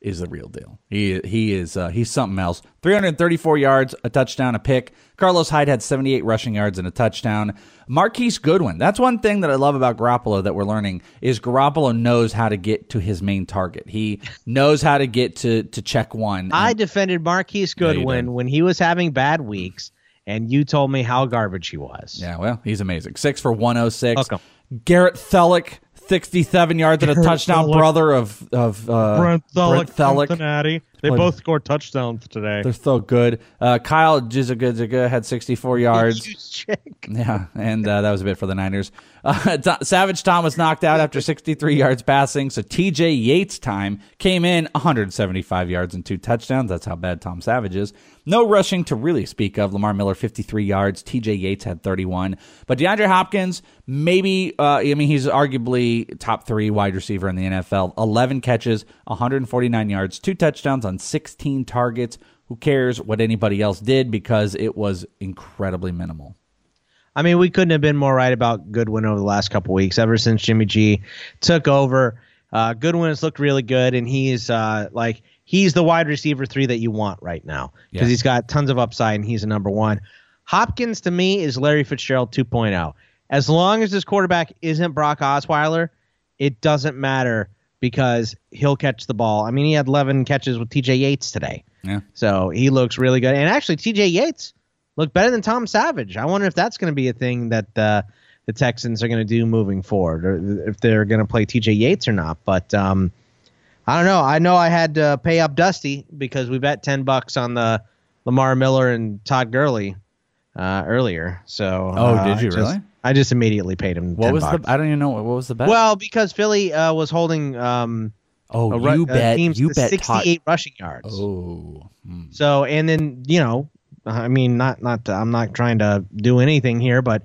is the real deal. He he is uh, he's something else. 334 yards, a touchdown, a pick. Carlos Hyde had 78 rushing yards and a touchdown. Marquise Goodwin. That's one thing that I love about Garoppolo that we're learning is Garoppolo knows how to get to his main target. He knows how to get to to check one. I defended Marquise Goodwin did. when he was having bad weeks, and you told me how garbage he was. Yeah, well, he's amazing. Six for 106. Welcome. Garrett Celek, 67 yards and a touchdown, Celek. brother of of uh, Brent Celek, Celek. Cincinnati. They Played- both scored touchdowns today. They're so good. Uh, Kyle Jizaga had 64 yards. Yeah, and uh, that was a bit for the Niners. Uh, Th- Savage Thomas knocked out after 63 yards passing, so TJ Yates' time came in 175 yards and two touchdowns. That's how bad Tom Savage is. No rushing to really speak of. Lamar Miller 53 yards. TJ Yates had 31. But DeAndre Hopkins, maybe, uh, I mean, he's arguably top three wide receiver in the NFL. 11 catches, 149 yards, two touchdowns on 16 targets. Who cares what anybody else did because it was incredibly minimal. I mean, we couldn't have been more right about Goodwin over the last couple weeks. Ever since Jimmy G took over, uh, Goodwin has looked really good, and he's uh, like he's the wide receiver three that you want right now because Yeah. he's got tons of upside, and he's a number one. Hopkins to me is Larry Fitzgerald 2.0. As long as his quarterback isn't Brock Osweiler, it doesn't matter because he'll catch the ball. I mean, he had 11 catches with T.J. Yates today. Yeah. So he looks really good. And actually, TJ Yates looked better than Tom Savage. I wonder if that's going to be a thing that uh, the Texans are going to do moving forward, or if they're going to play TJ Yates or not. But um, I don't know. I know I had to pay up Dusty because we bet ten bucks on the Lamar Miller and Todd Gurley uh, earlier. So Oh, uh, did you I just- really? I just immediately paid him. What 10 was bucks. the? I don't even know what, was the bet. Well, because Philly uh, was holding. Um, oh, a you uh, bet. You bet. Todd- 68 rushing yards. Oh, hmm. So and then you know, I mean, not not to, I'm not trying to do anything here, but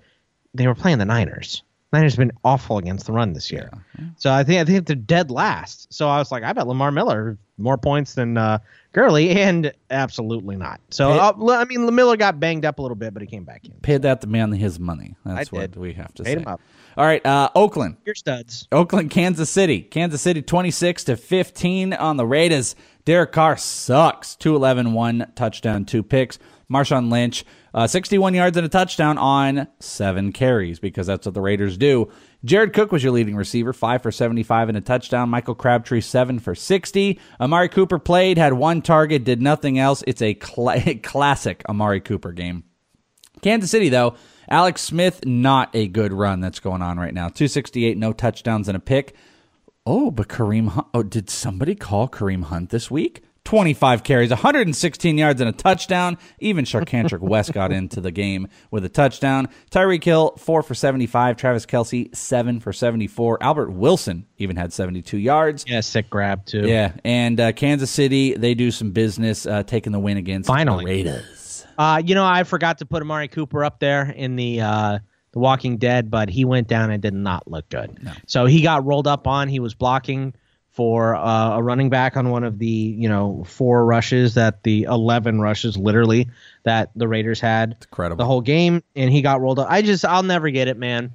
they were playing the Niners. Niners have been awful against the run this year. So I think I think they're dead last. So I was like, I bet Lamar Miller more points than uh, Gurley, and absolutely not. So uh, I mean, Miller got banged up a little bit, but he came back in. Paid that the man his money. That's I what did. we have to Paid say. All right, uh, Oakland. Your studs. Oakland, Kansas City. Kansas City 26 to 15 on the Raiders. Derek Carr sucks. 211, one touchdown, two picks. Marshawn Lynch, uh, 61 yards and a touchdown on seven carries because that's what the Raiders do. Jared Cook was your leading receiver, five for 75 and a touchdown. Michael Crabtree, seven for 60. Amari Cooper played, had one target, did nothing else. It's a cla classic Amari Cooper game. Kansas City, though, Alex Smith, not a good run that's going on right now. 268, no touchdowns and a pick. Oh, but Kareem Hunt. Oh, did somebody call Kareem Hunt this week? 25 carries, 116 yards and a touchdown. Even Charcandrick West got into the game with a touchdown. Tyreek Hill, 4 for 75. Travis Kelce, 7 for 74. Albert Wilson even had 72 yards. Yeah, sick grab, too. Yeah, and uh, Kansas City, they do some business uh, taking the win against Finally. the Raiders. Uh, you know, I forgot to put Amari Cooper up there in the uh, the Walking Dead, but he went down and did not look good. So he got rolled up on. He was blocking for uh, a running back on one of the you know four rushes that the eleven rushes literally that the Raiders had incredible. the whole game, and he got rolled up. I just I'll never get it, man.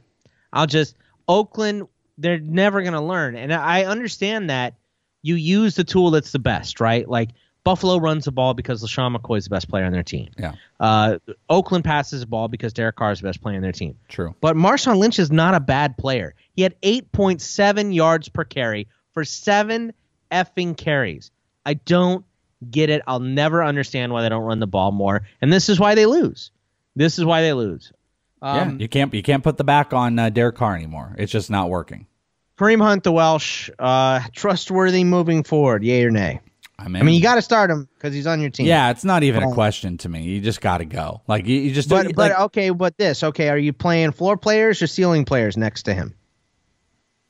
I'll just Oakland. They're never gonna learn, and I understand that you use the tool that's the best, right? Like Buffalo runs the ball because LeSean McCoy is the best player on their team. Yeah, Uh, Oakland passes the ball because Derek Carr is the best player on their team. true. But Marshawn Lynch is not a bad player. He had 8.7 yards per carry for seven effing carries. I don't get it. I'll never understand why they don't run the ball more. And this is why they lose. This is why they lose. yeah, Um, you can't you can't put the back on uh, Derek Carr anymore. It's just not working. Kareem Hunt, the Welsh, uh, trustworthy moving forward, yay or nay? I mean, I mean, you got to start him because he's on your team. yeah, it's not even a question to me. You just got to go. Like you, you just But but like, okay, but this okay. Are you playing floor players or ceiling players next to him?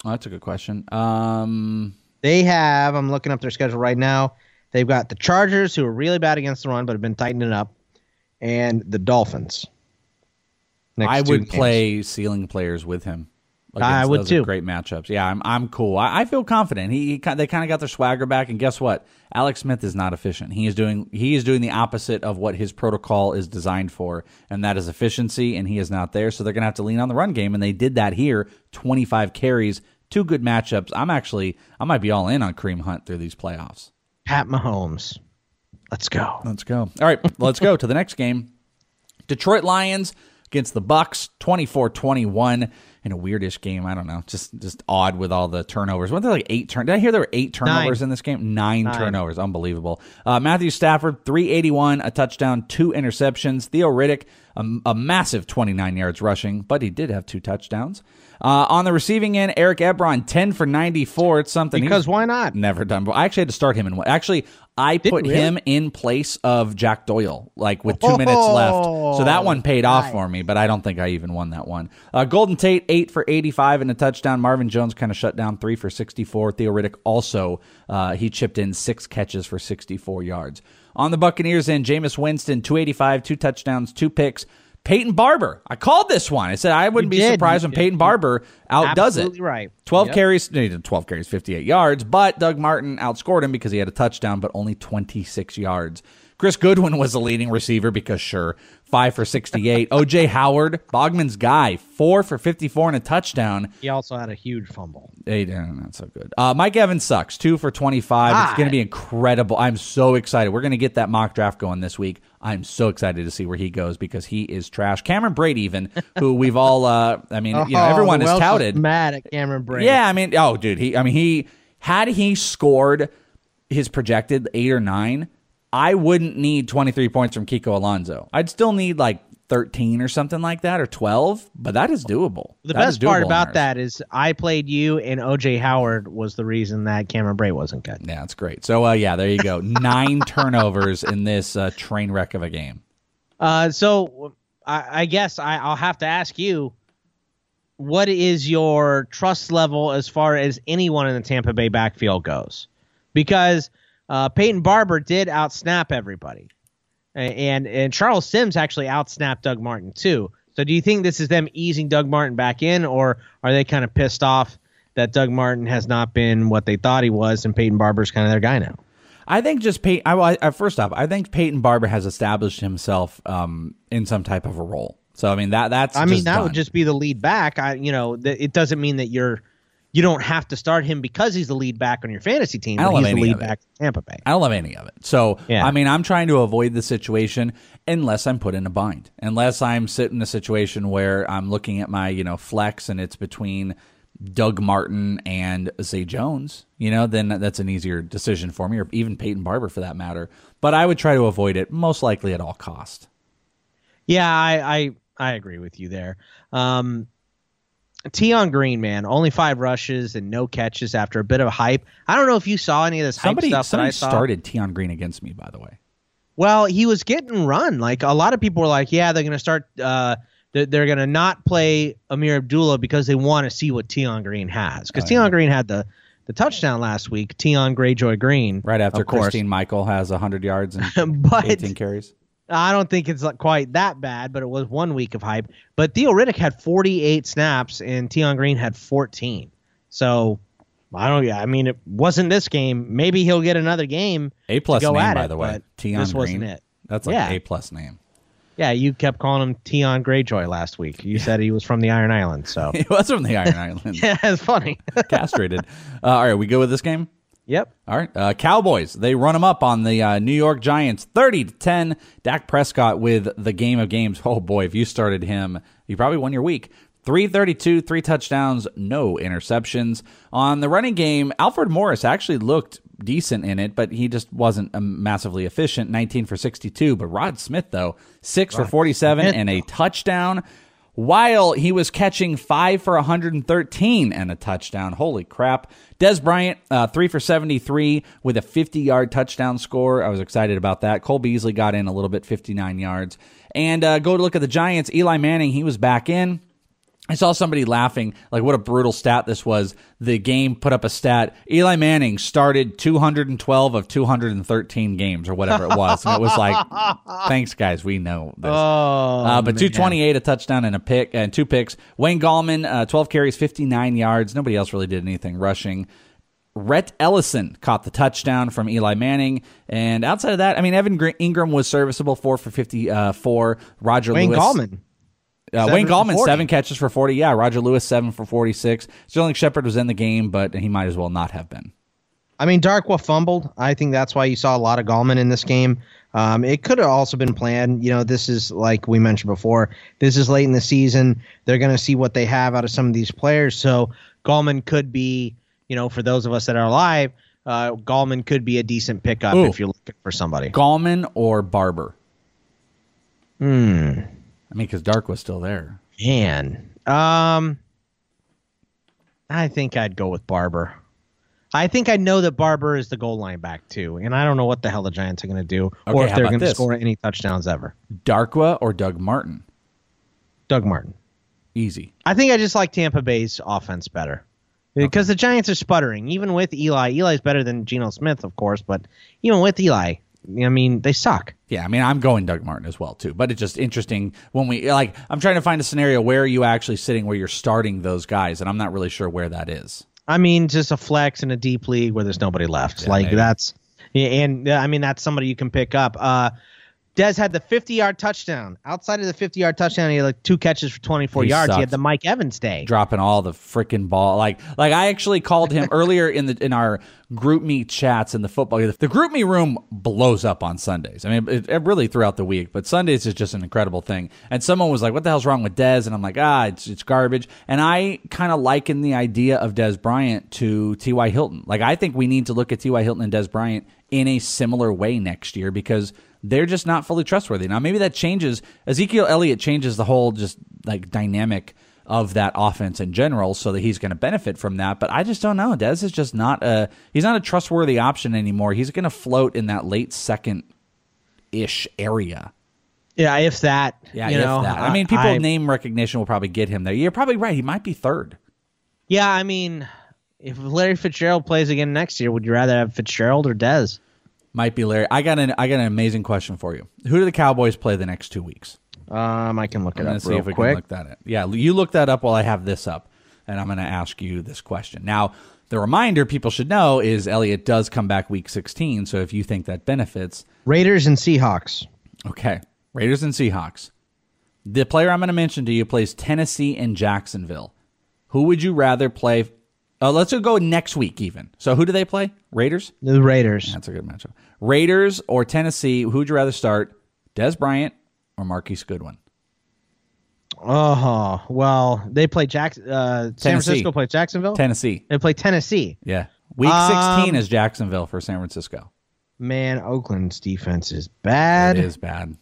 Oh, that's a good question. Um, They have. I'm looking up their schedule right now. They've got the Chargers, who are really bad against the run, but have been tightening up, and the Dolphins. Next I would games. play ceiling players with him. I would those too. Great matchups. Yeah, I'm I'm cool. I, I feel confident. He, he they kind of got their swagger back, and guess what? Alex Smith is not efficient. He is doing he is doing the opposite of what his protocol is designed for, and that is efficiency. And he is not there, so they're gonna have to lean on the run game, and they did that here. 25 carries, two good matchups. I'm actually I might be all in on Kareem Hunt through these playoffs. Pat Mahomes. Let's go. Let's go. All right, let's go to the next game. Detroit Lions against the Bucks, 24-21 in a weirdish game. I don't know. Just just odd with all the turnovers. Weren't there like eight turn Did I hear there were eight turnovers Nine. in this game? Nine, Nine. turnovers. Unbelievable. Uh, Matthew Stafford, 381, a touchdown, two interceptions. Theo Riddick, a, a massive 29 yards rushing, but he did have two touchdowns. Uh, on the receiving end, Eric Ebron, 10 for 94. It's something Because why not? never done. But I actually had to start him in. Actually, I put really? him in place of Jack Doyle, like with two minutes left. So that one paid off for me, but I don't think I even won that one. Uh, Golden Tate eight for eighty-five and a touchdown. Marvin Jones kind of shut down three for sixty-four. Theo Riddick also uh, he chipped in six catches for sixty-four yards. On the Buccaneers end, Jameis Winston two eighty-five, two touchdowns, two picks. Peyton Barber. I called this one. I said I wouldn't be did. surprised You when did. Peyton Barber outdoes Absolutely it. right. 12 Yep. carries, no, he did 12 carries, 58 yards, but Doug Martin outscored him because he had a touchdown, but only 26 yards. Chris Godwin was the leading receiver because sure, five for 68. OJ Howard, Bogman's guy, four for 54 and a touchdown. He also had a huge fumble. Hey, no, not so good. Uh, Mike Evans sucks, two for 25. It's going to be incredible. I'm so excited. We're going to get that mock draft going this week. I'm so excited to see where he goes because he is trash. Cameron Brate, even, who we've all, uh, I mean, you know, Oh, everyone is touted. mad at Cameron Brate. Yeah, I mean, oh, dude, he, I mean, he had he scored his projected eight or nine, I wouldn't need 23 points from Kiko Alonso. I'd still need like 13 or something like that, or 12, but that is doable. The That best part doable in about that is I played you, and OJ Howard was the reason that Cameron Brate wasn't good. Yeah, that's great. So, uh, yeah, there you go. Nine turnovers in this uh, train wreck of a game. Uh, so I, I guess I, I'll have to ask you, what is your trust level as far as anyone in the Tampa Bay backfield goes? Because uh, Peyton Barber did outsnap everybody, and and Charles Sims actually outsnapped Doug Martin too. So do you think this is them easing Doug Martin back in, or are they kind of pissed off that Doug Martin has not been what they thought he was, and Peyton Barber's kind of their guy now? I think just Peyton. I, I, first off, I think Peyton Barber has established himself um, in some type of a role. So I mean that that's. I mean that done. would just be the lead back. I you know th- it doesn't mean that you're you don't have to start him because he's the lead back on your fantasy team. I love he's the any lead of it. back Tampa Bay. I don't love any of it. So, Yeah. I mean, I'm trying to avoid the situation unless I'm put in a bind. Unless I'm sitting in a situation where I'm looking at my, you know, flex and it's between Doug Martin and Zay Jones, you know, then that's an easier decision for me, or even Peyton Barber for that matter. But I would try to avoid it most likely at all cost. Yeah, I I, I agree with you there. Um, Tion Green, man, only five rushes and no catches after a bit of hype. I don't know if you saw any of this Somebody, hype stuff that I somebody started Tion Green against me, by the way. Well, he was getting run. Like a lot of people were like, yeah, they're going to start. Uh, they're, they're going to not play Ameer Abdullah because they want to see what Tion Green has. Because Oh, Tion Green had the the touchdown last week. Tion Greyjoy Green, Right after. Christine Michael has 100 yards and But 18 carries. I don't think it's like quite that bad, but it was one week of hype. But Theo Riddick had 48 snaps and Tion Green had 14. So I don't. Yeah, I mean, it wasn't this game. Maybe he'll get another game. A plus name, by it, the way. Tion this Green. wasn't it. That's like Yeah. A plus name. Yeah, you kept calling him Tion Greyjoy last week. You said he was from the Iron Islands. So He was from the Iron Islands. yeah, it's funny. Castrated. Uh, all right, we go with this game. Yep. All right, uh, Cowboys. They run them up on the uh, New York Giants, thirty to ten. Dak Prescott with the game of games. Oh boy, if you started him, you probably won your week. 332, three touchdowns, no interceptions. On the running game, Alfred Morris actually looked decent in it, but he just wasn't um, massively efficient. 19 for 62. But Rod Smith, though, 6 for 47 Smith, and a touchdown while he was catching five for 113 and a touchdown. Holy crap. Dez Bryant, uh, three for 73 with a 50 yard touchdown score. I was excited about that. Cole Beasley got in a little bit, 59 yards. And uh, go to look at the Giants. Eli Manning, he was back in. I saw somebody laughing, like what a brutal stat this was. The game put up a stat. Eli Manning started 212 of 213 games, or whatever it was. And it was like, thanks, guys. We know this. Oh, Uh, but 228, a touchdown and a pick and two picks. Wayne Gallman, uh, 12 carries, 59 yards. Nobody else really did anything rushing. Rhett Ellison caught the touchdown from Eli Manning, and outside of that, I mean, Evan Engram was serviceable, four for 54. Roger Wayne Lewis, Gallman. Uh, Wayne Gallman, seven catches for 40. Yeah, Roger Lewis, seven for 46. Sterling Shepard was in the game, but he might as well not have been. I mean, Darkwa fumbled. I think that's why you saw a lot of Gallman in this game. Um, it could have also been planned. You know, this is like we mentioned before. This is late in the season. They're going to see what they have out of some of these players. So Gallman could be, you know, for those of us that are alive, uh, Gallman could be a decent pickup Ooh. if you're looking for somebody. Gallman or Barber? Hmm. I mean, because Dark was still there. Man. Um. I think I'd go with Barber. I think I know that Barber is the goal line back too, and I don't know what the hell the Giants are going to do, Okay, or if they're going to score any touchdowns ever. Darkwa or Doug Martin? Doug Martin. Easy. I think I just like Tampa Bay's offense better because the Giants are sputtering. Even with Eli, Eli's better than Geno Smith, of course, but even with Eli, I mean, they suck. Yeah, I mean, I'm going Doug Martin as well too. But it's just interesting when we like. I'm trying to find a scenario where are you actually sitting where you're starting those guys, and I'm not really sure where that is. I mean, just a flex in a deep league where there's nobody left. Yeah, like maybe. that's, yeah, and I mean that's somebody you can pick up. Uh, Dez had the 50 yard touchdown. Outside of the 50 yard touchdown, he had like two catches for 24 He yards. He had the Mike Evans day. dropping all the freaking ball. Like, like I actually called him earlier in the in our GroupMe chats in the football. The group me room blows up on Sundays. I mean, it, it really throughout the week, but Sundays is just an incredible thing. And someone was like, "What the hell's wrong with Dez?" And I'm like, "Ah, it's it's garbage." And I kind of liken the idea of Dez Bryant to T.Y. Hilton. Like, I think we need to look at T.Y. Hilton and Dez Bryant in a similar way next year because they're just not fully trustworthy. Now, maybe that changes. Ezekiel Elliott changes the whole just like dynamic of that offense in general, so that he's going to benefit from that. But I just don't know. Dez is just not a he's not a trustworthy option anymore. He's going to float in that late second ish area. Yeah, if that. Yeah, you if know, that. I mean, people I- name recognition will probably get him there. You're probably right. He might be third. Yeah, I mean, if Larry Fitzgerald plays again next year, would you rather have Fitzgerald or Dez? Might be Larry. I got an I got an amazing question for you. Who do the Cowboys play the next two weeks? Um, I can look I'm it up see real if we quick. can look that up. Yeah, you look that up while I have this up. and I'm going to ask you this question. Now, the reminder people should know is Elliott does come back week 16. So if you think that benefits, Raiders and Seahawks. okay, Raiders and Seahawks. The player I'm going to mention to you plays Tennessee and Jacksonville. Who would you rather play? Uh, let's go next week, even. So who do they play? Raiders? The Raiders. That's a good matchup. Raiders or Tennessee, who would you rather start? Dez Bryant or Marquise Goodwin? Oh well, they play Jack. Uh, San Francisco play Jacksonville. Tennessee. They play Tennessee. Yeah. Week Um, 16 is Jacksonville for San Francisco. Man, Oakland's defense is bad. It is bad.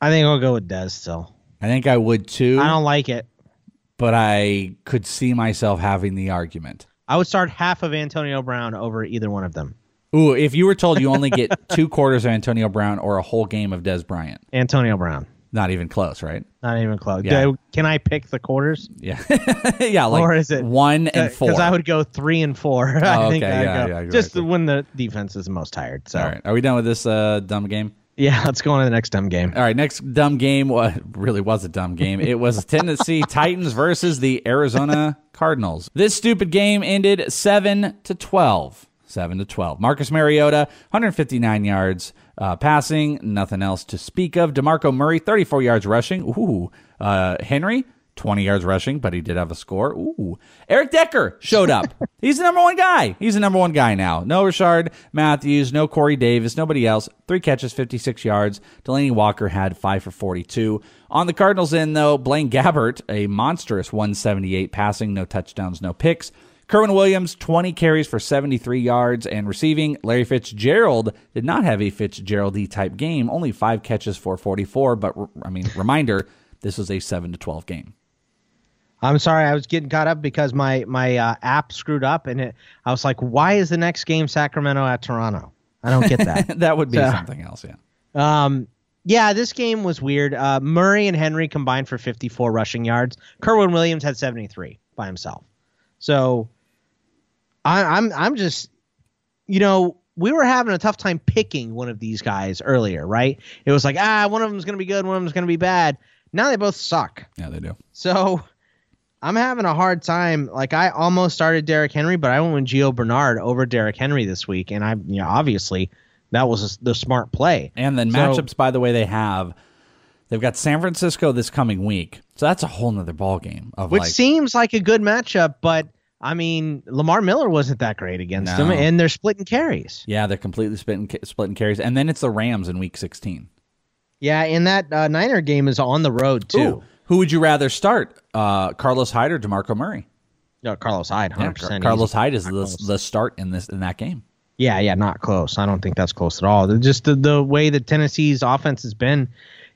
I think I'll go with Dez still. I think I would too, I don't like it. But I could see myself having the argument. I would start half of Antonio Brown over either one of them. Ooh, if you were told you only get two quarters of Antonio Brown or a whole game of Dez Bryant, Antonio Brown. not even close, right? Not even close. Yeah. Do- can I pick the quarters? Yeah, yeah, like or is it one and four? Because I would go three and four. I Oh, think okay, I'd yeah, go. yeah, just exactly. when the defense is most tired. So All right, are we done with this uh, dumb game? Yeah, let's go on to the next dumb game. All right, next dumb game wa- really was a dumb game. It was Tennessee Titans versus the Arizona Cardinals. This stupid game ended 7 to 12. 7 to 12. Marcus Mariota, 159 yards uh, passing, nothing else to speak of. DeMarco Murray, 34 yards rushing. Ooh. Uh, Henry, 20 yards rushing, but he did have a score. Ooh. Eric Decker showed up. He's the number one guy. He's the number one guy now. No Rishard Matthews, no Corey Davis, nobody else. Three catches, 56 yards. Delanie Walker had five for 42. On the Cardinals end, though, Blaine Gabbert, a monstrous 178 passing, no touchdowns, no picks. Kerwynn Williams, 20 carries for 73 yards and receiving. Larry Fitzgerald did not have a Fitzgerald type game, only five catches for 44. But, I mean, reminder, this was a 7 to 12 game. I'm sorry, I was getting caught up because my my uh, app screwed up, and it, I was like, "Why is the next game Sacramento at Toronto?" I don't get that. that would be So- something else, yeah. Um, yeah, this game was weird. Uh, Murray and Henry combined for 54 rushing yards. Kerwynn Williams had 73 by himself. So I, I'm I'm just, you know, we were having a tough time picking one of these guys earlier, right? It was like, ah, one of them's gonna be good, one of them's gonna be bad. Now they both suck. Yeah, they do. So I'm having a hard time. Like I almost started Derrick Henry, but I went with Gio Bernard over Derrick Henry this week, and I, you know, obviously that was the smart play. And then So- matchups, by the way, they have. They've got San Francisco this coming week, so that's a whole nother ball game of which like. seems like a good matchup, but I mean, Lamar Miller wasn't that great against No. them, and they're splitting carries. yeah, they're completely splitting splitting carries, and then it's the Rams in Week 16. Yeah, and that uh, Niner game is on the road too. Ooh. Who would you rather start, uh, Carlos Hyde or Demarco Murray? No, Carlos Hyde, Yeah, hundred percent. Carlos Hyde is the, the start in this in that game. Yeah, yeah, not close. I don't think that's close at all. Just the, the way that Tennessee's offense has been,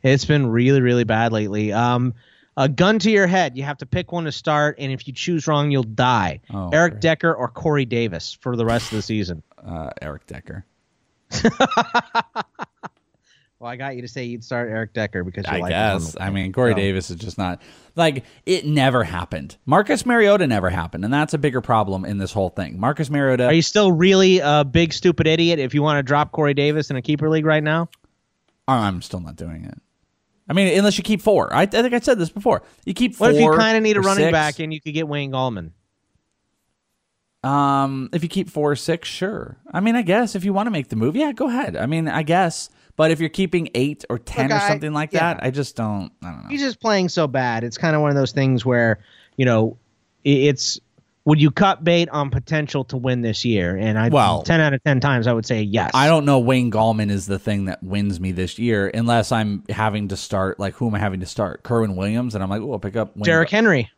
it's been really, really bad lately. Um, a gun to your head. You have to pick one to start, and if you choose wrong, you'll die. Oh, Eric great. Decker or Corey Davis for the rest of the season. Uh, Eric Decker. Well, I got you to say you'd start Eric Decker because you I like guess. I mean, Corey So- Davis is just not like it. Never happened. Marcus Mariota never happened, and that's a bigger problem in this whole thing. Marcus Mariota. Are you still really a big stupid idiot if you want to drop Corey Davis in a keeper league right now? I'm still not doing it. I mean, unless you keep four. I, I think I said this before. You keep four. What if you kind of need a running six. back and you could get Wayne Gallman? Um, if you keep four or six, sure. I mean, I guess if you want to make the move, yeah, go ahead. I mean, I guess. But if you're keeping eight or ten Look, or I- something like yeah. that, I just don't. I don't know. He's just playing so bad. It's kind of one of those things where, you know, it's would you cut bait on potential to win this year? And I, Well- ten out of ten times, I would say yes. I don't know. Wayne Gallman is the thing that wins me this year, unless I'm having to start. Like, who am I having to start? Kerwynn Williams, and I'm like, oh, I'll pick up Wayne Derrick Henry.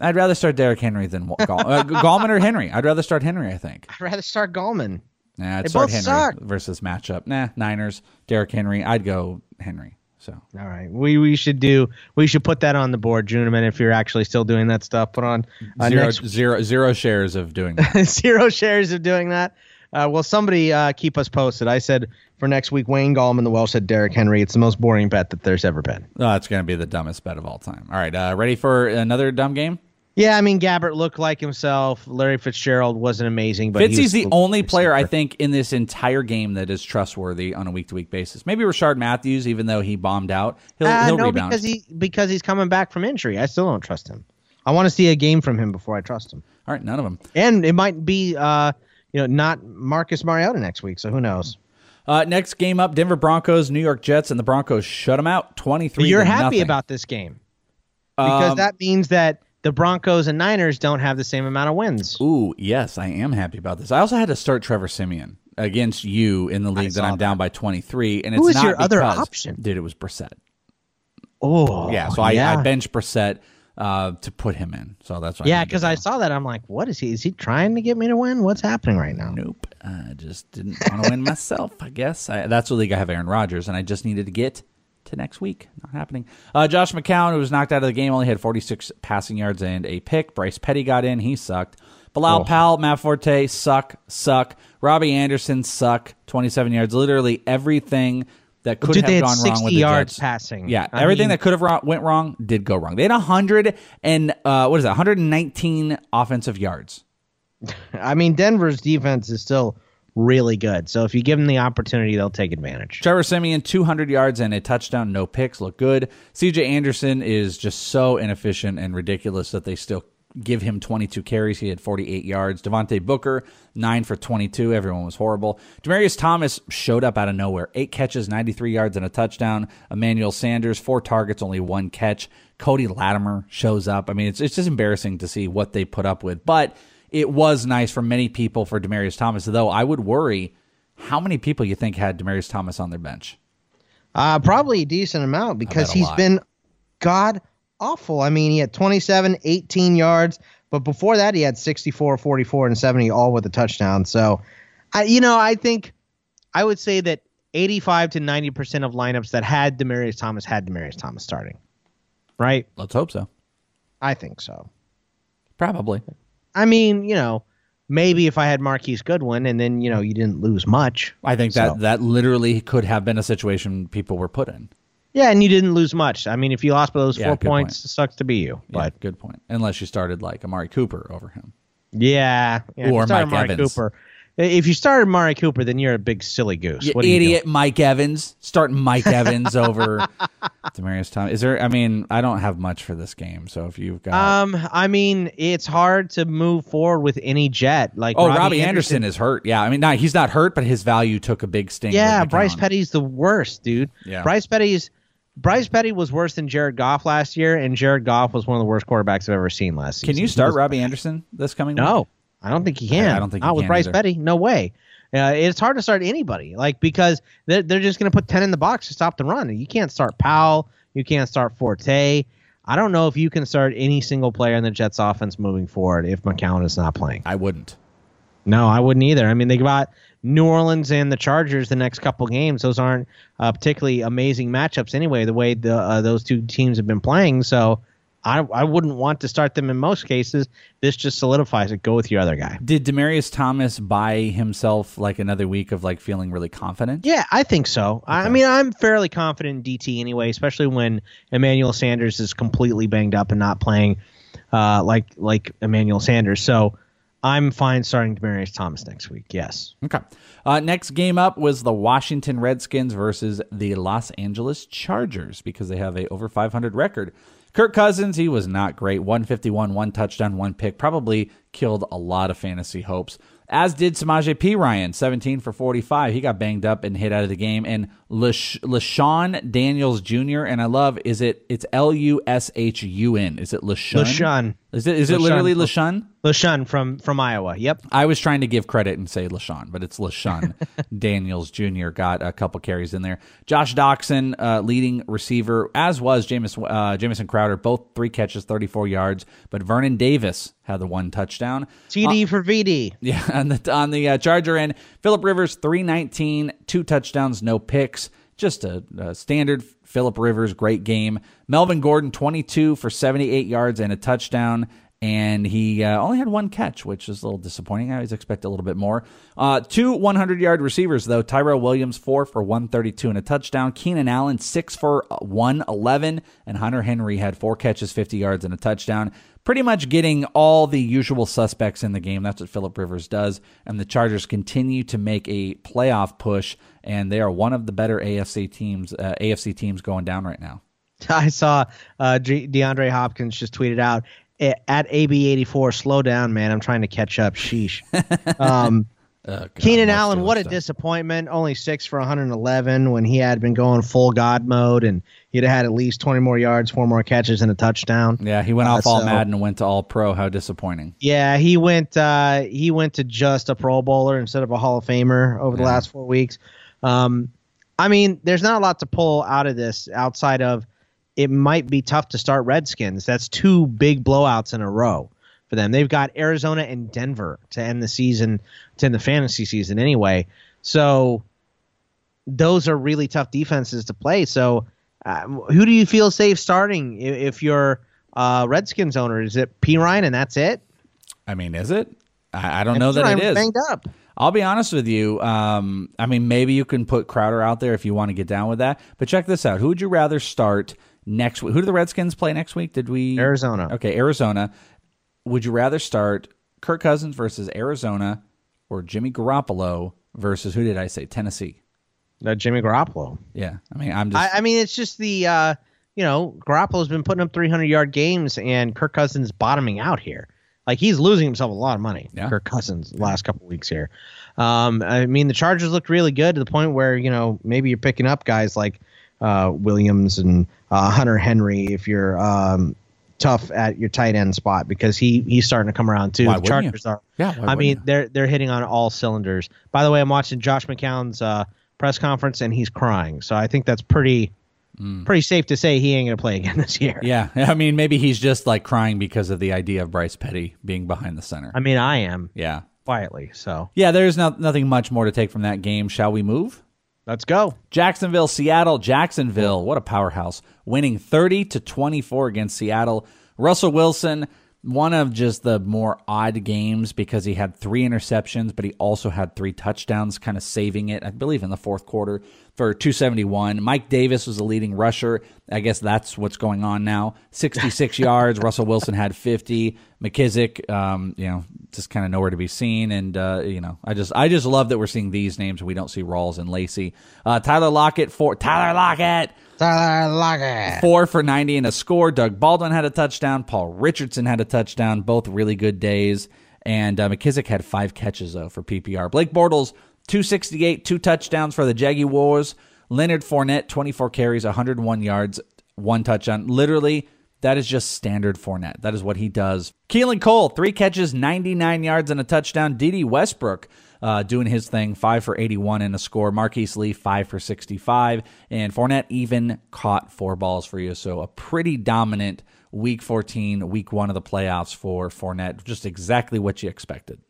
I'd rather start Derrick Henry than Gall- uh, Gallman or Henry. I'd rather start Henry. I think. I'd rather start Gallman. Nah, I'd They start both Henry suck. versus matchup. Nah, Niners, Derrick Henry. I'd go Henry. So All right, we we should do we should put that on the board, Juniman. If you're actually still doing that stuff, put on uh, zero, next zero, zero shares of doing that. zero shares of doing that. Uh, well, somebody uh, keep us posted. I said for next week, Wayne Gallman. The Welsh said Derrick Henry. It's the most boring bet that there's ever been. oh, it's going to be the dumbest bet of all time. All right, uh, ready for another dumb game? Yeah, I mean Gabbert looked like himself. Larry Fitzgerald wasn't amazing, but Fitzy's the only player I think in this entire game that is trustworthy on a week to week basis. Maybe Rishard Matthews, even though he bombed out, he'll, Uh, he'll no, rebound. because he because he's coming back from injury. I still don't trust him. I want to see a game from him before I trust him. All right, none of them. And it might be, uh, you know, not Marcus Mariota next week. So who knows? Uh, next game up: Denver Broncos, New York Jets, and the Broncos shut them out twenty three. You're happy about this game because Um, that means that the Broncos and Niners don't have the same amount of wins. Ooh, yes, I am happy about this. I also had to start Trevor Siemian against you in the league that I'm down by 23, and Who it's not your other because- option? Dude, it was Brissett. Oh, yeah, so I, yeah. I benched Brissett uh, to put him in. So that's why. Yeah, because I saw that. I'm like, what is he? Is he trying to get me to win? What's happening right now? Nope. I just didn't want to win myself. I guess I, that's the league I have Aaron Rodgers, and I just needed to get to next week. Not happening. Uh, Josh McCown, who was knocked out of the game, only had 46 passing yards and a pick. Bryce Petty got in. He sucked. Bilal Oh. Powell, Matt Forte, suck, suck. Robbie Anderson, suck. 27 yards. Literally everything that could Dude, have gone wrong with the yards Jets. passing. Yeah, I everything mean- that could have went wrong did go wrong. They had 100 and uh, what is that? 119 offensive yards. I mean, Denver's defense is still really good. So if you give them the opportunity, they'll take advantage. Trevor Siemian, 200 yards and a touchdown, no picks, look good. CJ Anderson is just so inefficient and ridiculous that they still give him 22 carries. He had 48 yards. Devontae Booker, 9 for 22. Everyone was horrible. Demaryius Thomas showed up out of nowhere. 8 catches, 93 yards, and a touchdown. Emmanuel Sanders, 4 targets, only 1 catch. Cody Latimer shows up. I mean, it's, it's just embarrassing to see what they put up with. But it was nice for many people for Demaryius Thomas, though I would worry how many people you think had Demaryius Thomas on their bench. Uh, probably a decent amount because he's lot. been god awful. I mean, he had 27, 18 yards, but before that, he had 64, 44, and 70, all with a touchdown. So, I, you know, I think I would say that 85 to 90% of lineups that had Demaryius Thomas had Demaryius Thomas starting. Right? Let's hope so. I think so. Probably. I mean, you know, maybe if I had Marquise Goodwin and then, you know, you didn't lose much. I think So- that that literally could have been a situation people were put in. Yeah, and you didn't lose much. I mean, if you lost by those Yeah, four points, it sucks to be you. Yeah, But good point. Unless you started like Amari Cooper over him. yeah, yeah Or Mike Amari Evans. Cooper. If you started Mari Cooper, then you're a big silly goose. You What are you idiot Mike Evans. Start Mike Evans over Demaryius Thomas. Is there I mean, I don't have much for this game, so if you've got Um, I mean, it's hard to move forward with any jet. Like Oh, Robbie, Anderson, is hurt. Yeah, I mean, not, he's not hurt, but his value took a big sting. Yeah, Bryce Petty's the worst, dude. Yeah. Bryce Petty's Bryce Petty was worse than Jared Goff last year, and Jared Goff was one of the worst quarterbacks I've ever seen last season. Can you start was- Robbie Anderson this coming week? I don't think he can. I- I don't think he not with Bryce either. Petty. No way. Uh, it's hard to start anybody, like because they're, they're just going to put ten in the box to stop the run. You can't start Powell. You can't start Forte. I don't know if you can start any single player in the Jets offense moving forward if McCown is not playing. I wouldn't. No, I wouldn't either. I mean, they got New Orleans and the Chargers the next couple games. Those aren't uh, particularly amazing matchups anyway. The way the uh, those two teams have been playing, so I I wouldn't want to start them in most cases. This just solidifies it. Go with your other guy. Did Demaryius Thomas buy himself like another week of like feeling really confident? Yeah, I think so. I I mean, I'm fairly confident in DT anyway, especially when Emmanuel Sanders is completely banged up and not playing uh, like like Emmanuel Sanders. So I'm fine starting Demaryius Thomas next week. Yes. Okay. Uh, next game up was the Washington Redskins versus the Los Angeles Chargers because they have a over 500 record. Kirk Cousins, he was not great. 151, one touchdown, one pick. Probably killed a lot of fantasy hopes. As did Samaje Perine, 17 for 45. He got banged up and hit out of the game. And Lash- LaShawn Daniels Jr. And I love, is it, it's L U S H U N. Is it LaShawn? LaShawn. Is it, is it literally LaShawn? LaShawn from from Iowa. Yep. I was trying to give credit and say LaShawn, but it's LaShawn Daniels Jr. got a couple carries in there. Josh Doctson, uh, leading receiver, as was James, uh, Jamison Crowder, both three catches, 34 yards. But Vernon Davis had the one touchdown. TD for VD. Yeah, on the on the uh, Charger end, Philip Rivers, 319, two touchdowns, no picks. Just a, a standard Philip Rivers, great game. Melvin Gordon, 22 for 78 yards and a touchdown. And he uh, only had one catch, which is a little disappointing. I always expect a little bit more. Uh, two 100 yard receivers, though. Tyrell Williams, four for 132 and a touchdown. Keenan Allen, six for 111. And Hunter Henry had four catches, 50 yards, and a touchdown pretty much getting all the usual suspects in the game. That's what Philip Rivers does. And the Chargers continue to make a playoff push, and they are one of the better AFC teams. Uh, AFC teams going down right now. I saw uh, DeAndre Hopkins just tweeted out at AB84, slow down, man. I'm trying to catch up. Sheesh. Um, Keenan Allen, what a disappointment. Only six for 111 when he had been going full God mode and he'd have had at least 20 more yards, four more catches, and a touchdown. Yeah, he went Uh, off all so- Madden and went to all pro. How disappointing. Yeah, he went. Uh, he went to just a Pro Bowler instead of a Hall of Famer over the Yeah. last four weeks. Um, I mean, there's not a lot to pull out of this outside of it might be tough to start Redskins. That's two big blowouts in a row for them. They've got Arizona and Denver to end the season, to end the fantasy season anyway. So those are really tough defenses to play. So uh, who do you feel safe starting i- if you're uh, Redskins owner? Is it Perine and that's it? I mean, is it? I, I don't And know that Ryan it is. Banged up. I'll be honest with you. Um, I mean, maybe you can put Crowder out there if you want to get down with that. But check this out. Who would you rather start next week? Who do the Redskins play next week? Did we Arizona. Okay, Arizona. Would you rather start Kirk Cousins versus Arizona or Jimmy Garoppolo versus who did I say? Tennessee. Uh, Jimmy Garoppolo. Yeah. I mean, I'm just I, I mean, it's just the uh, you know Garoppolo's been putting up 300 yard games, and Kirk Cousins bottoming out here. Like he's losing himself a lot of money. Yeah. Kirk Cousins last couple weeks here. Um, I mean, the Chargers looked really good to the point where you know maybe you're picking up guys like uh, Williams and uh, Hunter Henry if you're um, tough at your tight end spot because he he's starting to come around too. Why the wouldn't you? Chargers are. Yeah, I mean you? they're they're hitting on all cylinders. By the way, I'm watching Josh McCown's uh, press conference and he's crying. So I think that's pretty pretty safe to say he ain't gonna play again this year. Mm. yeah. I mean, maybe he's just like crying because of the idea of Bryce Petty being behind the center. I mean, I am yeah. quietly. So Yeah, there's not, nothing much more to take from that game. Shall we move? Let's go. Jacksonville, Seattle, Jacksonville. What a powerhouse. Winning 30 to 24 against Seattle. Russell Wilson, one of just the more odd games because he had three interceptions, but he also had three touchdowns, kind of saving it, I believe, in the fourth quarter for 271. Mike Davis was the leading rusher. I guess that's what's going on now. 66 yards. Russell Wilson had 50. McKissic, um, you know, just kind of nowhere to be seen. And uh, you know, I just I just love that we're seeing these names. We don't see Rawls and Lacy. Uh, Tyler Lockett for Tyler Lockett. Tyler Lockett. Four for 90 and a score. Doug Baldwin had a touchdown. Paul Richardson had a touchdown. Both really good days. And uh, McKissic had five catches, though, for PPR. Blake Bortles, 268, two touchdowns for the Jaguars. Leonard Fournette, 24 carries, 101 yards, one touchdown. Literally, that is just standard Fournette. That is what he does. Keelan Cole, three catches, 99 yards, and a touchdown. Dede Westbrook uh, doing his thing, five for 81 and a score. Marquise Lee, five for 65. And Fournette even caught four balls for you. So a pretty dominant week 14, week one of the playoffs for Fournette. Just exactly what you expected.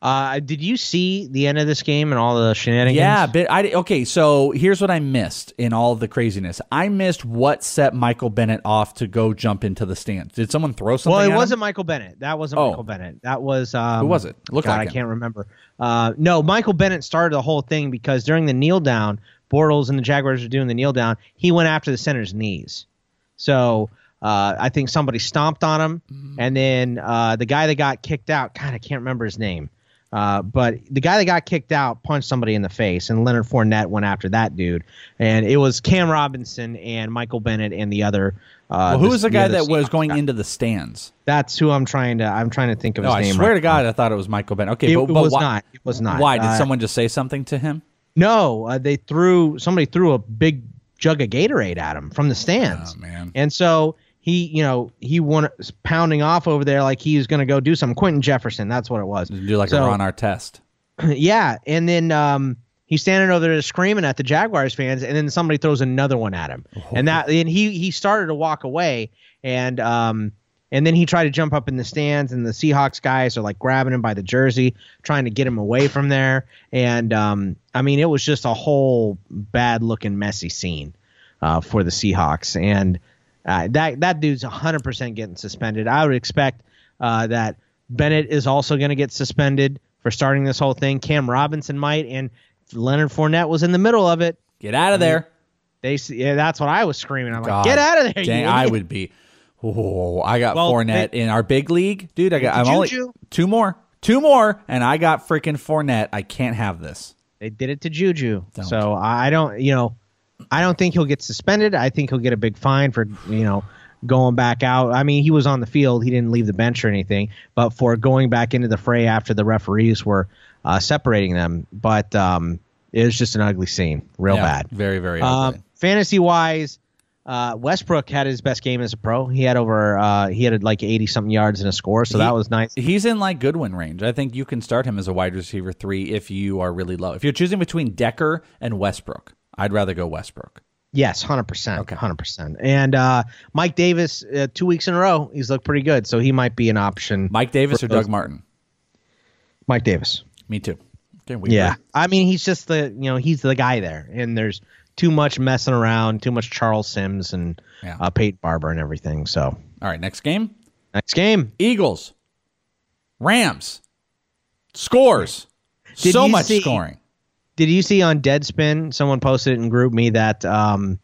Uh, did you see the end of this game and all the shenanigans? Yeah, but I okay. So here's what I missed in all of the craziness. I missed what set Michael Bennett off to go jump into the stands. Did someone throw something? Well, it wasn't Michael Bennett. That wasn't Oh. Michael Bennett. That was um, Who was it? Looked God, like I can't remember. Uh, no, Michael Bennett started the whole thing because during the kneel down, Bortles and the Jaguars were doing the kneel down. He went after the center's knees. So uh, I think somebody stomped on him, Mm. and then uh, the guy that got kicked out. God, I can't remember his name. Uh, but the guy that got kicked out punched somebody in the face, and Leonard Fournette went after that dude. And it was Cam Robinson and Michael Bennett and the other. Uh, Well, who was the guy other that was going guy. into the stands? That's who I'm trying to. I'm trying to think of No, his I name. I swear right to God, I thought it was Michael Bennett. Okay, It- but, it but was why, not. It was not. Why did Uh, someone just say something to him? No, uh, they threw somebody threw a big jug of Gatorade at him from the stands. Oh man! And so he, you know, he won pounding off over there like he was going to go do something. Quinton Jefferson, that's what it was. Do like So- a Ron Artest. yeah, and then um, he's standing over there screaming at the Jaguars fans, and then somebody throws another one at him, and that and he he started to walk away, and um, and then he tried to jump up in the stands, and the Seahawks guys are like grabbing him by the jersey, trying to get him away from there, and um, I mean it was just a whole bad looking messy scene uh, for the Seahawks, and uh, that that dude's 100 percent getting suspended. I would expect uh, that Bennett is also going to get suspended for starting this whole thing. Cam Robinson might, and Leonard Fournette was in the middle of it. Get out of there. They, yeah, that's what I was screaming. I'm God like, get out of there! you Dang, I would be. Oh, I got Well, Fournette in our big league, dude. I got. I'm only two more, two more, and I got freaking Fournette. I can't have this. They did it to Juju, Don't. so I don't, you know, I don't think he'll get suspended. I think he'll get a big fine for, you know, going back out. I mean, he was on the field; he didn't leave the bench or anything, but for going back into the fray after the referees were uh, separating them. But um, it was just an ugly scene, real Yeah, bad. Very, very Um, ugly. fantasy wise, uh, Westbrook had his best game as a pro. He had over uh, he had like eighty something yards and a score, so He- that was nice. He's in like Goodwin range. I think you can start him as a wide receiver three if you are really low. If you're choosing between Decker and Westbrook, I'd rather go Westbrook. Yes, hundred percent, Okay, hundred percent. And uh, Mike Davis, uh, two weeks in a row, he's looked pretty good, so he might be an option. Mike Davis or Doug Martin? Mike Davis. Me too. Okay, yeah, agree. I mean he's just the you know he's the guy there, and there's too much messing around, too much Charles Sims and Yeah. uh, Peyton Barber and everything. So All right, next game. next game, Eagles, Rams, scores. Did so much see- scoring. Did you see on Deadspin someone posted it in GroupMe that um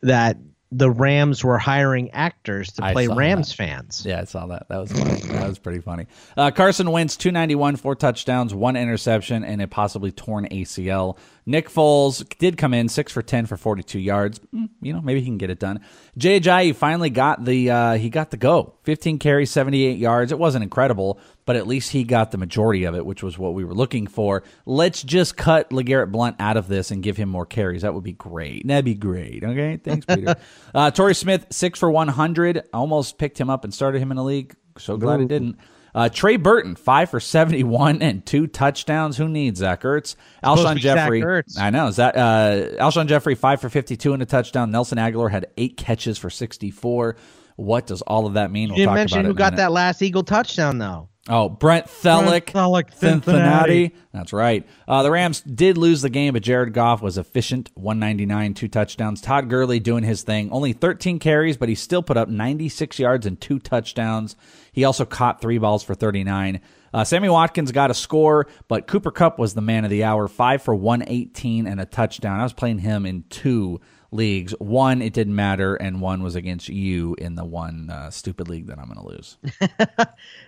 that the Rams were hiring actors to play Rams that. fans? Yeah, I saw that. That was funny. that was pretty funny. Uh, Carson Wentz, 291, four touchdowns, one interception, and a possibly torn ACL. Nick Foles did come in, six for 10 for 42 yards. Mm, You know, maybe he can get it done. Jay Ajayi finally got the, uh, he got the go. 15 carries, 78 yards. It wasn't incredible, but at least he got the majority of it, which was what we were looking for. Let's just cut LeGarrette Blount out of this and give him more carries. That would be great. That'd be great. Okay. Thanks, Peter. uh, Torrey Smith, six for 100. Almost picked him up and started him in the league. So glad I didn't. Uh, Trey Burton, five for 71 and two touchdowns. Who needs Zach Ertz? Alshon Jeffery. Ertz. I know. Zach, uh, Alshon Jeffery, five for 52 and a touchdown. Nelson Agholor had eight catches for 64. What does all of that mean? You We'll didn't mention who got minute. that last Eagle touchdown though. Oh, Brent Celek, Brent Celek, Cincinnati. Cincinnati. That's right. Uh, the Rams did lose the game, but Jared Goff was efficient. 199, two touchdowns. Todd Gurley doing his thing. Only 13 carries, but he still put up 96 yards and two touchdowns. He also caught three balls for 39. Uh, Sammy Watkins got a score, but Cooper Kupp was the man of the hour. Five for 118 and a touchdown. I was playing him in two leagues. One, it didn't matter, and one was against you in the one uh, stupid league that I'm going to lose.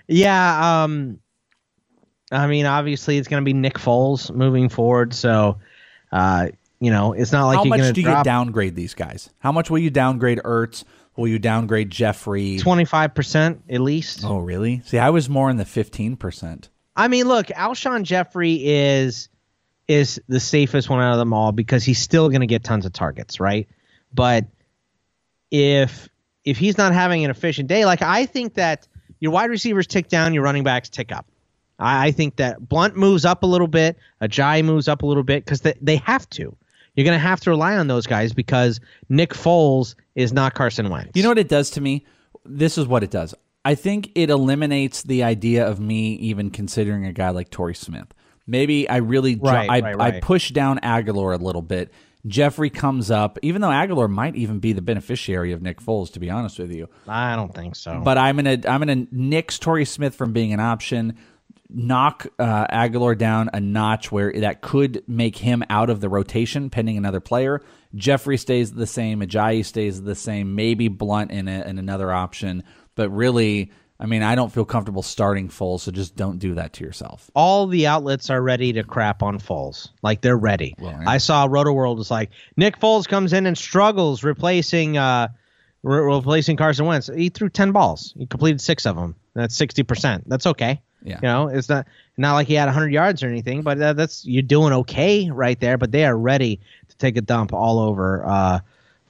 Yeah, um I mean obviously it's going to be Nick Foles moving forward, so uh you know, it's not like How you're much going do to drop you downgrade these guys? How much will you downgrade Ertz? Will you downgrade Jeffery? 25% at least. Oh, really? See, I was more in the 15%. I mean, look, Alshon Jeffery is is the safest one out of them all because he's still going to get tons of targets, right? But if if he's not having an efficient day, like I think that your wide receivers tick down, your running backs tick up. I, I think that Blount moves up a little bit, Ajayi moves up a little bit because they, they have to. You're going to have to rely on those guys because Nick Foles is not Carson Wentz. You know what it does to me? This is what it does. I think it eliminates the idea of me even considering a guy like Torrey Smith. Maybe I really Right, I, right, I push down Agholor a little bit. Jeffery comes up, even though Agholor might even be the beneficiary of Nick Foles, to be honest with you. I don't think so. But I'm gonna I'm gonna nix Torrey Smith from being an option, knock uh, Agholor down a notch where that could make him out of the rotation pending another player. Jeffery stays the same, Ajayi stays the same, maybe Blount in, a, in another option, but really, I mean, I don't feel comfortable starting full, so just don't do that to yourself. all the outlets are ready to crap on Foles. Like they're ready. yeah. I saw Rotoworld was like Nick Foles comes in and struggles replacing uh re- replacing Carson Wentz. He threw ten balls. He completed six of them. That's sixty percent. That's okay. Yeah. You know, it's not not like he had hundred yards or anything, but uh, that's you're doing okay right there. But they are ready to take a dump all over uh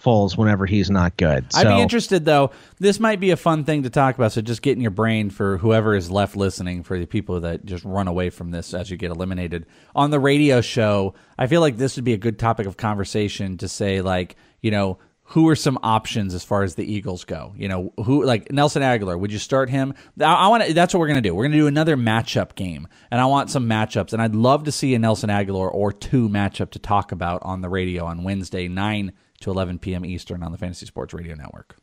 Foles whenever he's not good. I'd be interested though. This might be a fun thing to talk about. So just get in your brain for whoever is left listening, for the people that just run away from this as you get eliminated on the radio show. I feel like this would be a good topic of conversation to say, like, you know, who are some options as far as the Eagles go? You know, who like Nelson Agholor? Would you start him? I, I want to. That's what we're gonna do. We're gonna do another matchup game, and I want some matchups. And I'd love to see a Nelson Agholor or two matchup to talk about on the radio on Wednesday, nine to 11 p.m. Eastern on the Fantasy Sports Radio Network.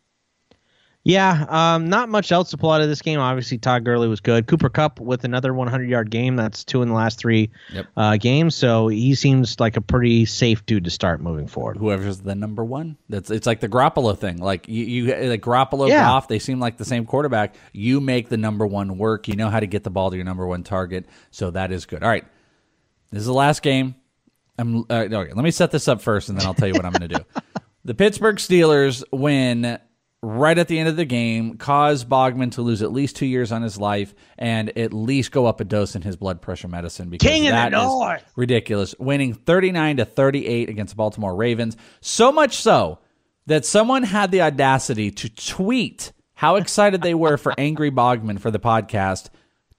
Yeah, um, not much else to pull out of this game. Obviously, Todd Gurley was good. Cooper Kupp with another 100 yard game. That's two in the last three Yep. uh, games. So he seems like a pretty safe dude to start moving forward. Whoever's the number one, that's it's like the Garoppolo thing. Like you, you like Garoppolo, Yeah. Goff, they seem like the same quarterback. You make the number one work. You know how to get the ball to your number one target. So that is good. All right, this is the last game. I'm uh, okay. Let me set this up first, and then I'll tell you what I'm going to do. The Pittsburgh Steelers win right at the end of the game, cause Bogman to lose at least two years on his life and at least go up a dose in his blood pressure medicine because King that is ridiculous. Winning 39 to 38 against the Baltimore Ravens. So much so that someone had the audacity to tweet how excited they were for Angry Bogman for the podcast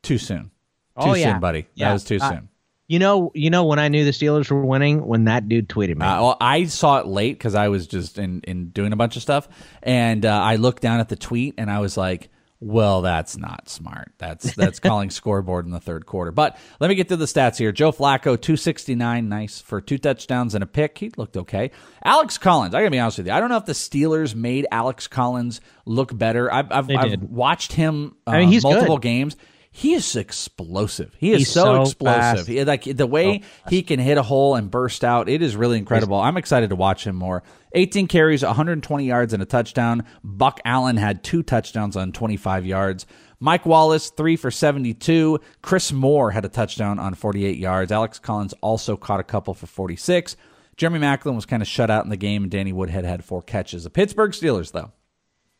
too soon. Too Oh, yeah. soon, buddy. Yeah. That was too Uh, soon. You know, you know when I knew the Steelers were winning when that dude tweeted me. Uh, well, I saw it late because I was just in, in doing a bunch of stuff, and uh, I looked down at the tweet and I was like, "Well, that's not smart. That's that's calling scoreboard in the third quarter." But let me get to the stats here. Joe Flacco, two sixty nine, nice for two touchdowns and a pick. He looked okay. Alex Collins, I gotta be honest with you. I don't know if the Steelers made Alex Collins look better. I've I've, I've watched him uh, I mean, he's multiple good. games. He is explosive. He is He's so, so explosive. He- like the way oh. he can hit a hole and burst out, it is really incredible. I'm excited to watch him more. 18 carries, 120 yards, and a touchdown. Buck Allen had two touchdowns on 25 yards. Mike Wallace, three for 72. Chris Moore had a touchdown on 48 yards. Alex Collins also caught a couple for 46. Jeremy Maclin was kind of shut out in the game, and Danny Woodhead had four catches. The Pittsburgh Steelers, though,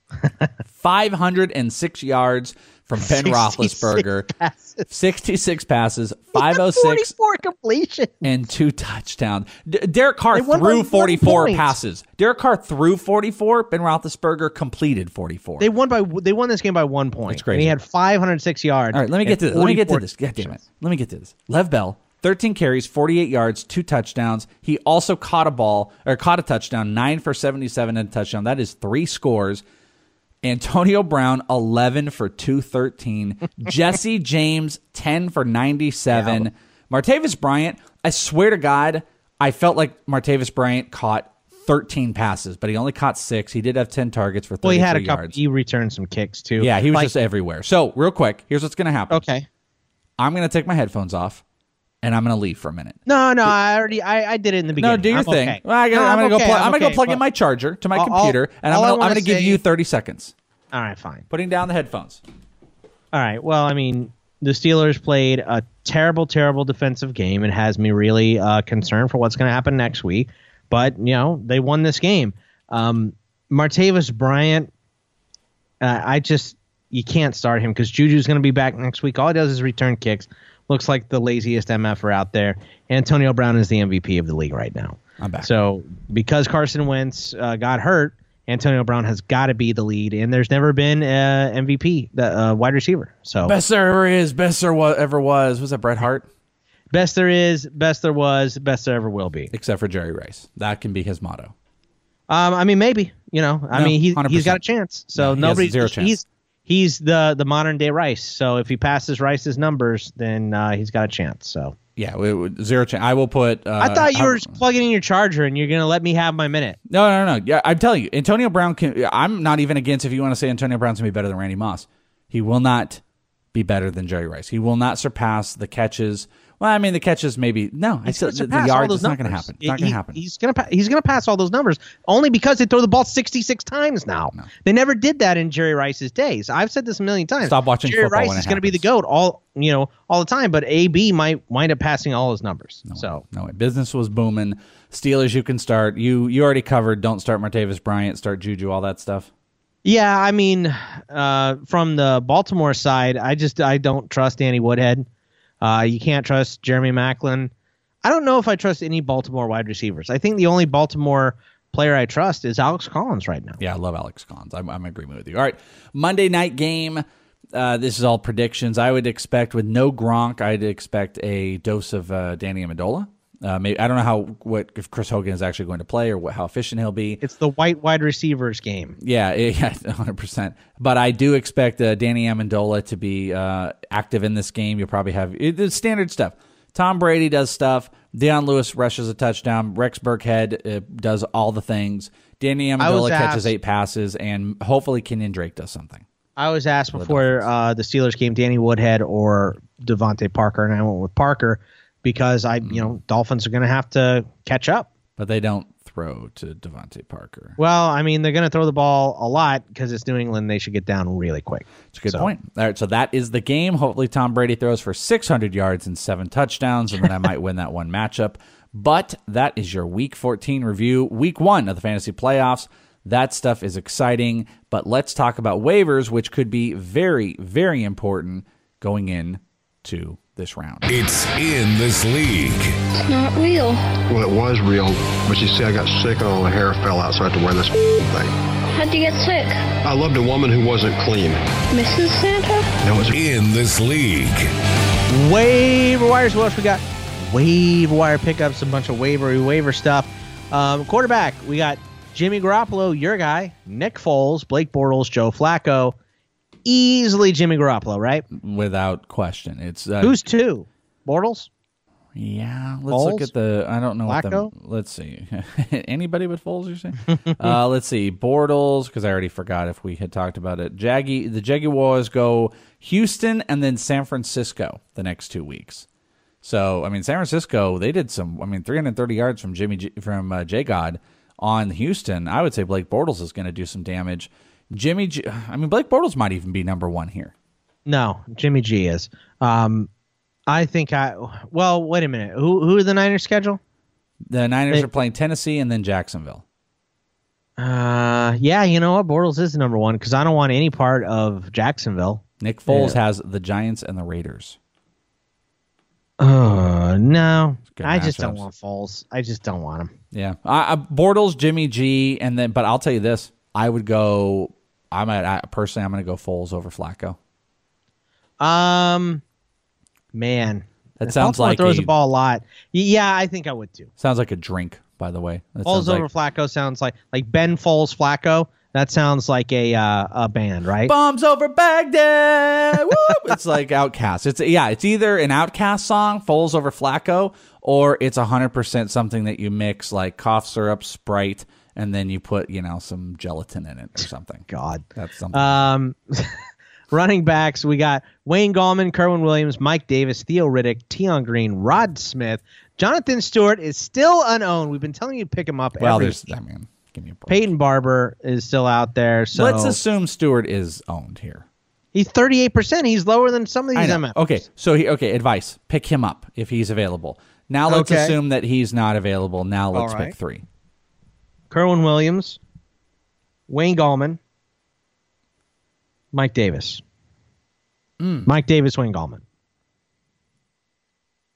506 yards from Ben 66 Roethlisberger, passes. 66 passes, 506 44 completion. and two touchdowns. D- Derek Carr They won by threw 44 points. passes. Derek Carr threw 44. Ben Roethlisberger completed 44. They won by they won this game by one point. That's crazy. And he had 506 yards. All right, let me get to this. Let me get to this. God damn it. Let me get to this. Lev Bell, 13 carries, 48 yards, two touchdowns. He also caught a ball or caught a touchdown, nine for 77 and a touchdown. That is three scores. Antonio Brown, 11 for 213. Jesse James, 10 for 97. Martavis Bryant, I swear to God, I felt like Martavis Bryant caught 13 passes, but he only caught six. He did have 10 targets for 33 Well, he had a couple. He returned some kicks too. Yeah, he was Like- just everywhere. So, real quick, here's what's going to happen. okay. I'm going to take my headphones off and I'm going to leave for a minute. No, no, I already I, I did it in the beginning. No, do your I'm thing. okay. Well, I am okay, go. Plug, I'm, going to okay. go plug in my charger to my computer, and I'm going to I'm going to give you 30 seconds. All right, fine. Putting down the headphones. All right. Well, I mean, the Steelers played a terrible, terrible defensive game. It has me really uh, concerned for what's going to happen next week. But you know, they won this game. Um, Martavis Bryant, uh, I just you can't start him because Juju's going to be back next week. All he does is return kicks. Looks like the laziest MFer out there. Antonio Brown is the MVP of the league right now. I'm back. So because Carson Wentz uh, got hurt, Antonio Brown has got to be the lead, and there's never been uh, MVP, the uh, wide receiver. So Best there ever is, best there wa- ever was. Was that Bret Hart? best there is, best there was, best there ever will be. Except for Jerry Rice. That can be his motto. Um, I mean, maybe you know, I No, mean, he, 100%. he's got a chance. So No, he nobody, zero chance. he's he's the the modern day Rice. So if he passes Rice's numbers, then uh, he's got a chance. So Yeah, zero chance. I will put. Uh, I thought you I- were plugging in your charger and you're gonna let me have my minute. No, no, no. Yeah, I'm telling you, Antonio Brown can. I'm not even against if you want to say Antonio Brown's gonna be better than Randy Moss. He will not be better than Jerry Rice. He will not surpass the catches. Well, I mean, the catches maybe no. I He's gonna the, the yards. It's not going to happen. It's not going to happen. He's gonna pa- he's gonna pass all those numbers only because they throw the ball 66 times now. They never did that in Jerry Rice's days. I've said this a million times. Stop watching Jerry football Rice is going to be the goat all you know all the time, but AB might wind up passing all his numbers. so No way. Business was booming. Steelers, you can start. You you already covered. Don't start Martavis Bryant. Start Juju. All that stuff. yeah, I mean, uh, from the Baltimore side, I just I don't trust Danny Woodhead. Uh, you can't trust Jeremy Maclin. I don't know if I trust any Baltimore wide receivers. I think the only Baltimore player I trust is Alex Collins right now. Yeah, I love Alex Collins. I'm, I'm in agreement with you. All right, Monday night game. Uh, this is all predictions. I would expect with no Gronk, I'd expect a dose of uh, Danny Amendola. Uh, maybe I don't know how what if Chris Hogan is actually going to play or what, how efficient he'll be. It's the white wide receivers game. Yeah, yeah, hundred percent. But I do expect uh, Danny Amendola to be uh, active in this game. You'll probably have it, it's standard stuff. Tom Brady does stuff. Dion Lewis rushes a touchdown. Rex Burkhead uh, does all the things. Danny Amendola catches asked- eight passes, and hopefully Kenyan Drake does something. I was asked before uh, the Steelers game, Danny Woodhead or DeVante Parker, and I went with Parker because I, you mm-hmm. know, Dolphins are going to have to catch up. But they don't throw to DeVante Parker. Well, I mean, they're going to throw the ball a lot because it's New England. They should get down really quick. It's a good So- point. All right, so that is the game. Hopefully, Tom Brady throws for 600 yards and seven touchdowns, and then I might win that one matchup. But that is your Week 14 review, Week One of the fantasy playoffs. That stuff is exciting, but let's talk about waivers, which could be very, very important going in to this round. It's in this league. It's not real. Well, it was real, but you see, I got sick and all the hair fell out, so I had to wear this thing. How'd you get sick? I loved a woman who wasn't clean. Mrs. Santa? That was in this league. Waiver wires. What else we got? Waiver wire pickups, a bunch of waiver waiver stuff. Um, quarterback, we got Jimmy Garoppolo, your guy, Nick Foles, Blake Bortles, Joe Flacco. Easily Jimmy Garoppolo, right? Without question. It's uh, Who's two? Bortles? Yeah, let's Foles? look at the. I don't know what the. Let's see. Anybody but Foles, you're saying? uh, let's see. Bortles, because I already forgot if we had talked about it. Jaggy, the Jaguars go Houston and then San Francisco the next two weeks. So I mean, San Francisco they did some. I mean, 330 yards from Jimmy G, from uh, J God on Houston. I would say Blake Bortles is going to do some damage. Jimmy, G, I mean, Blake Bortles might even be number one here. No, Jimmy G is. Um, I think I. Well, wait a minute. Who who are the Niners schedule? The Niners They- are playing Tennessee and then Jacksonville. Uh, yeah, you know what? Bortles is number one because I don't want any part of Jacksonville. Nick Foles Yeah. has the Giants and the Raiders. Uh, no, I just don't want Foles. I just don't want him. Yeah, I, Bortles, Jimmy G, and then. But I'll tell you this: I would go. I'm at I, personally. I'm going to go Foles over Flacco. Um, man, That sounds Baltimore like throws a- the ball a lot. Yeah, I think I would too. Sounds like a drink, by the way. That Foles over like, Flacco sounds like like Ben Foles Flacco. That sounds like a uh, a band, right? Bombs over Baghdad. It's like OutKast. It's yeah. It's either an OutKast song, Foles over Flacco, or it's hundred percent something that you mix like cough syrup, Sprite, and then you put you know some gelatin in it or something. God, that's something. Um, running backs, we got Wayne Gallman, Kerwynn Williams, Mike Davis, Theo Riddick, Tion Green, Rod Smith, Jonathan Stewart is still unowned. We've been telling you to pick him up. well, every there's. I mean, give me a break. Peyton Barber is still out there. So Let's assume Stewart is owned here. he's thirty eight percent. He's lower than some of these. MFs. Okay, so he, okay, advice: pick him up if he's available. Now let's Okay. assume that he's not available. Now let's right. pick three. Kerwynn Williams, Wayne Gallman, Mike Davis. Hmm. Mike Davis, Wayne Gallman.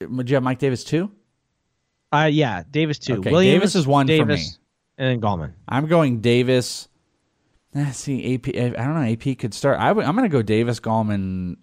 Would you have Mike Davis too? Uh, yeah, Davis two. Okay, Williams, Davis is one for Davis, me. and then Gallman. I'm going Davis. eh, see, AP. I don't know. AP could start. I, am going to go Davis, Gallman,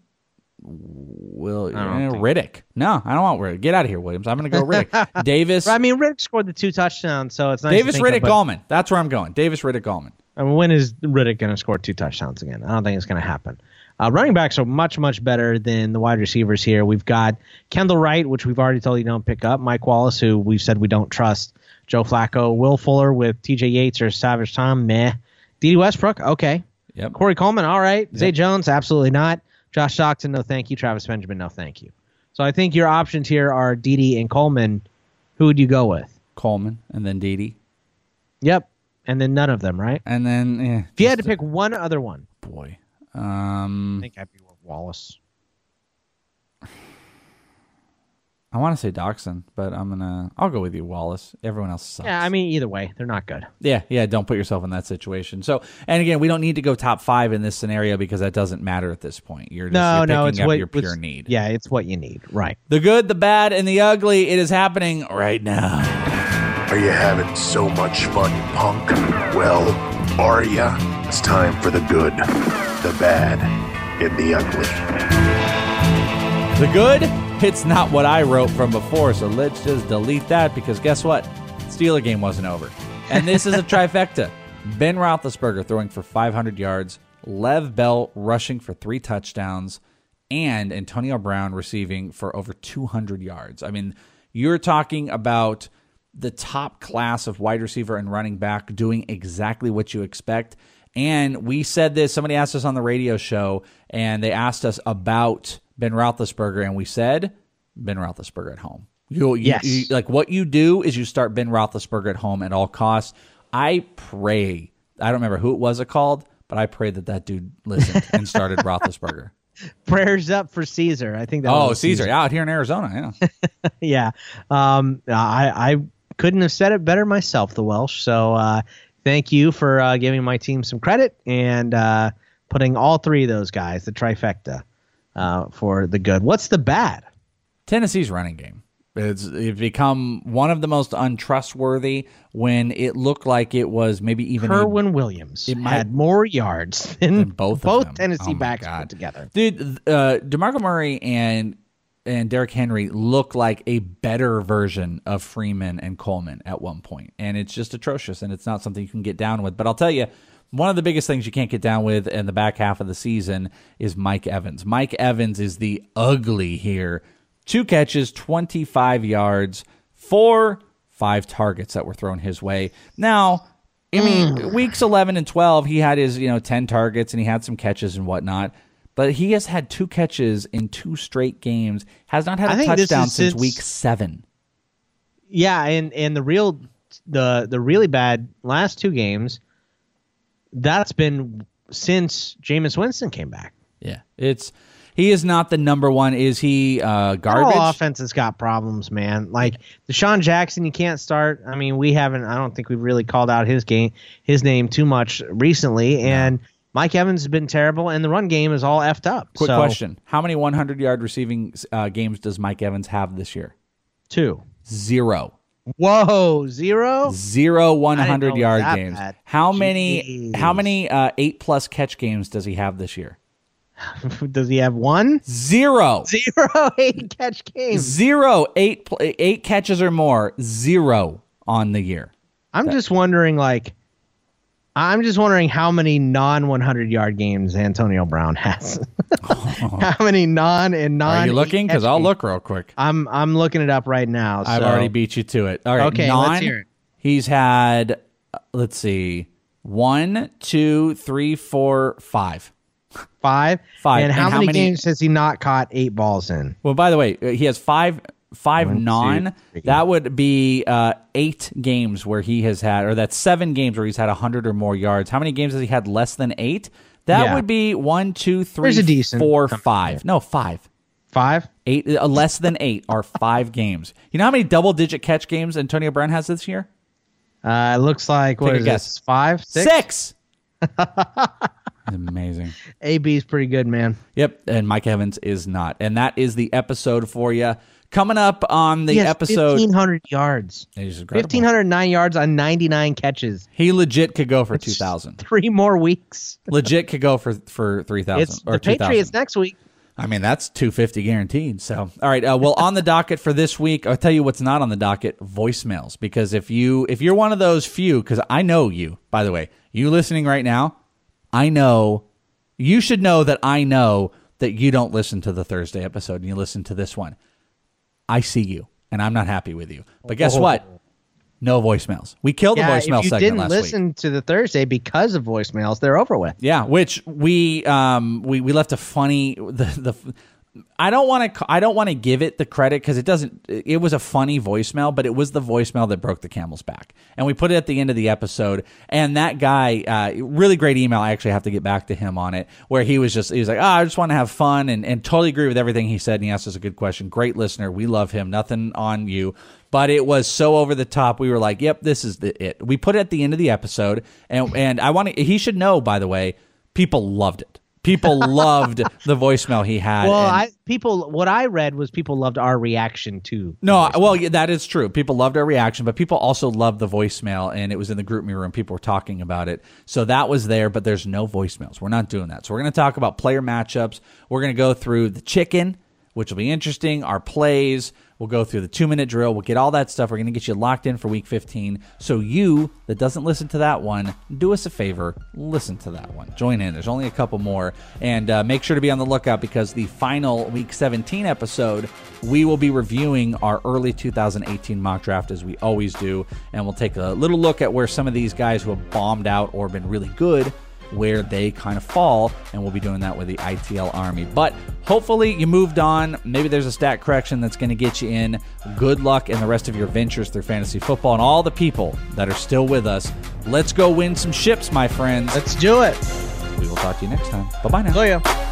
Will eh, Riddick. No, I don't want Riddick. Get out of here, Williams. I'm going to go Riddick. Davis. I mean, Riddick scored the two touchdowns, so it's nice. to Davis, think of, Riddick, but- Gallman. That's where I'm going. Davis, Riddick, Gallman. I mean, when is Riddick going to score two touchdowns again? I don't think it's going to happen. Uh, running backs are much, much better than the wide receivers here. We've got Kendall Wright, which we've already told you don't pick up. Mike Wallace, who we've said we don't trust. Joe Flacco, Will Fuller with TJ Yates or Savage Tom, meh. Dede Westbrook, okay. Yep. Corey Coleman, all right. Zay Jones, absolutely not. Josh Doctson, no thank you. Travis Benjamin, no thank you. So I think your options here are Dede and Coleman. Who would you go with? Coleman, and then Dede. Yep. And then none of them, right? And then, eh, If you had to pick one other one, boy. Um, I think I'd be with Wallace. I want to say Doctson, but I'm gonna. I'll go with you, Wallace. Everyone else sucks. Yeah, I mean, either way, they're not good. Yeah, yeah. Don't put yourself in that situation. So, and again, we don't need to go top five in this scenario because that doesn't matter at this point. You're just No, you're no, picking it's up what your pure it's- need. Yeah, it's what you need. Right. The good, the bad, and the ugly. It is happening right now. Are you having so much fun, punk? Well, are ya? It's time for the good, the bad, and the ugly. The good, it's not what I wrote from before, so let's just delete that because guess what? Steeler game wasn't over. And this is a trifecta. Ben Roethlisberger throwing for 500 yards, Lev Bell rushing for three touchdowns, and Antonio Brown receiving for over 200 yards. I mean, you're talking about the top class of wide receiver and running back doing exactly what you expect. And we said this, somebody asked us on the radio show, and they asked us about Ben Roethlisberger, and we said Ben Roethlisberger at home. You, you, Yes. you- like what you do is you start Ben Roethlisberger at home at all costs. I pray, I don't remember who it was it called, but I pray that that dude listened and started Roethlisberger. Prayers up for Caesar. I think that. Oh, was Caesar, out here in Arizona, yeah. yeah. Um, I I couldn't have said it better myself. The Welsh. So uh, thank you for uh, giving my team some credit and uh, putting all three of those guys, the trifecta, uh, for the good. What's the bad? Tennessee's running game. It's, it's become one of the most untrustworthy when it looked like it was maybe even Kerwynn Williams It might- had more yards than both of both them. Tennessee Oh backs put together. Dude, uh, DeMarco Murray and and Derrick Henry look like a better version of Freeman and Coleman at one point, and it's just atrocious, and it's not something you can get down with. But I'll tell you, one of the biggest things you can't get down with in the back half of the season is Mike Evans. Mike Evans is the ugly here. Two catches, twenty five yards, four five targets that were thrown his way. Now. I mean, mm. weeks 11 and 12, he had his, you know, 10 targets and he had some catches and whatnot. But he has had two catches in two straight games, has not had a touchdown since since- week seven. Yeah, and and the real the the really bad last two games, that's been since Jameis Winston came back. Yeah. It's, he is not the number one. Is he uh, garbage? All offense has got problems, man. Like DeSean Jackson, you can't start. I mean, we haven't. I don't think we've really called out his game, his name too much recently. And Mike Evans has been terrible, and the run game is all effed up. Quick So, question. How many 100 yard receiving uh, games does Mike Evans have this year? Two. Zero. Whoa, zero. Zero 100 yard games. bad. How many how many uh, 8 plus catch games does he have this year? Does he have one? Zero. Zero eight catch games. Zero. Eight eight catches or more. Zero on the year. I'm just wondering, like, I'm just wondering how many non 100 yard games Antonio Brown has. how many non and non? Are you looking? Because I'll look real quick. I'm I'm looking it up right now. I've already beat you to it. All right. Okay, non, let's hear it. He's had, uh, let's see, one, two, three, four, five. five. Five. And, And how, how many, many- games has he not caught eight balls in? Well, by the way, uh, he has five five One, two, non. That would be uh, eight games where he has had, or that's seven games where he's had hundred or more yards. How many games has he had less than eight? That Yeah. would be one, two, three, a decent four, five. No, five. Five. Eight uh, less than eight are five games. You know how many double digit catch games Antonio Brown has this year? Uh, it looks like what Take a is guess. this? Five, six. Six. Amazing. AB is pretty good, man. Yep, and Mike Evans is not. And that is the episode for you. Coming up on the he has episode, 1,500 yards. He's incredible. 1,509 yards on 99 catches. he legit could go for two thousand. Three more weeks. legit could go for for three It's thousand or the two Patriots thousand. next week. I mean, that's two fifty guaranteed. So, all right. Uh, well, on the docket for this week, I'll tell you what's not on the docket: voicemails. Because if you if you're one of those few, because I know you, by the way, you listening right now, I know you should know that I know that you don't listen to the Thursday episode and you listen to this one. I see you, and I'm not happy with you. But guess what? No voicemails. We killed yeah, the voicemail if you segment didn't last week. listen to the Thursday because of voicemails, they're over with. Yeah, which we um we, we left a funny the the I don't want to I don't want to give it the credit because it doesn't it was a funny voicemail, but it was the voicemail that broke the camel's back, and we put it at the end of the episode. And that guy, uh, really great email. I actually have to get back to him on it, where he was just he was like, oh, I just want to have fun, and and totally agree with everything he said. And he asked us a good question. Great listener, we love him. Nothing on you. But it was so over the top. We were like, "Yep, this is the, it." We put it at the end of the episode, and and I want to. He should know, by the way, people loved it. People loved the voicemail he had. Well, I people what I read was people loved our reaction to. no, well, yeah, that is true. People loved our reaction, but people also loved the voicemail, and it was in the GroupMe room. People were talking about it, so that was there. But there's no voicemails. We're not doing that. So we're going to talk about player matchups. We're going to go through the chicken, which will be interesting. Our plays. We'll go through the two minute drill. We'll get all that stuff. We're going to get you locked in for week 15. So you that doesn't listen to that one, do us a favor, listen to that one. Join in. There's only a couple more, and uh, make sure to be on the lookout because the final week 17 episode, we will be reviewing our early 2018 mock draft as we always do, and we'll take a little look at where some of these guys who have bombed out or been really good where they kind of fall, and we'll be doing that with the ITL Army. But hopefully, you moved on. Maybe there's a stat correction that's going to get you in. Good luck in the rest of your ventures through fantasy football, and all the people that are still with us. Let's go win some ships, my friends. Let's do it. We will talk to you next time. Bye bye now. See ya.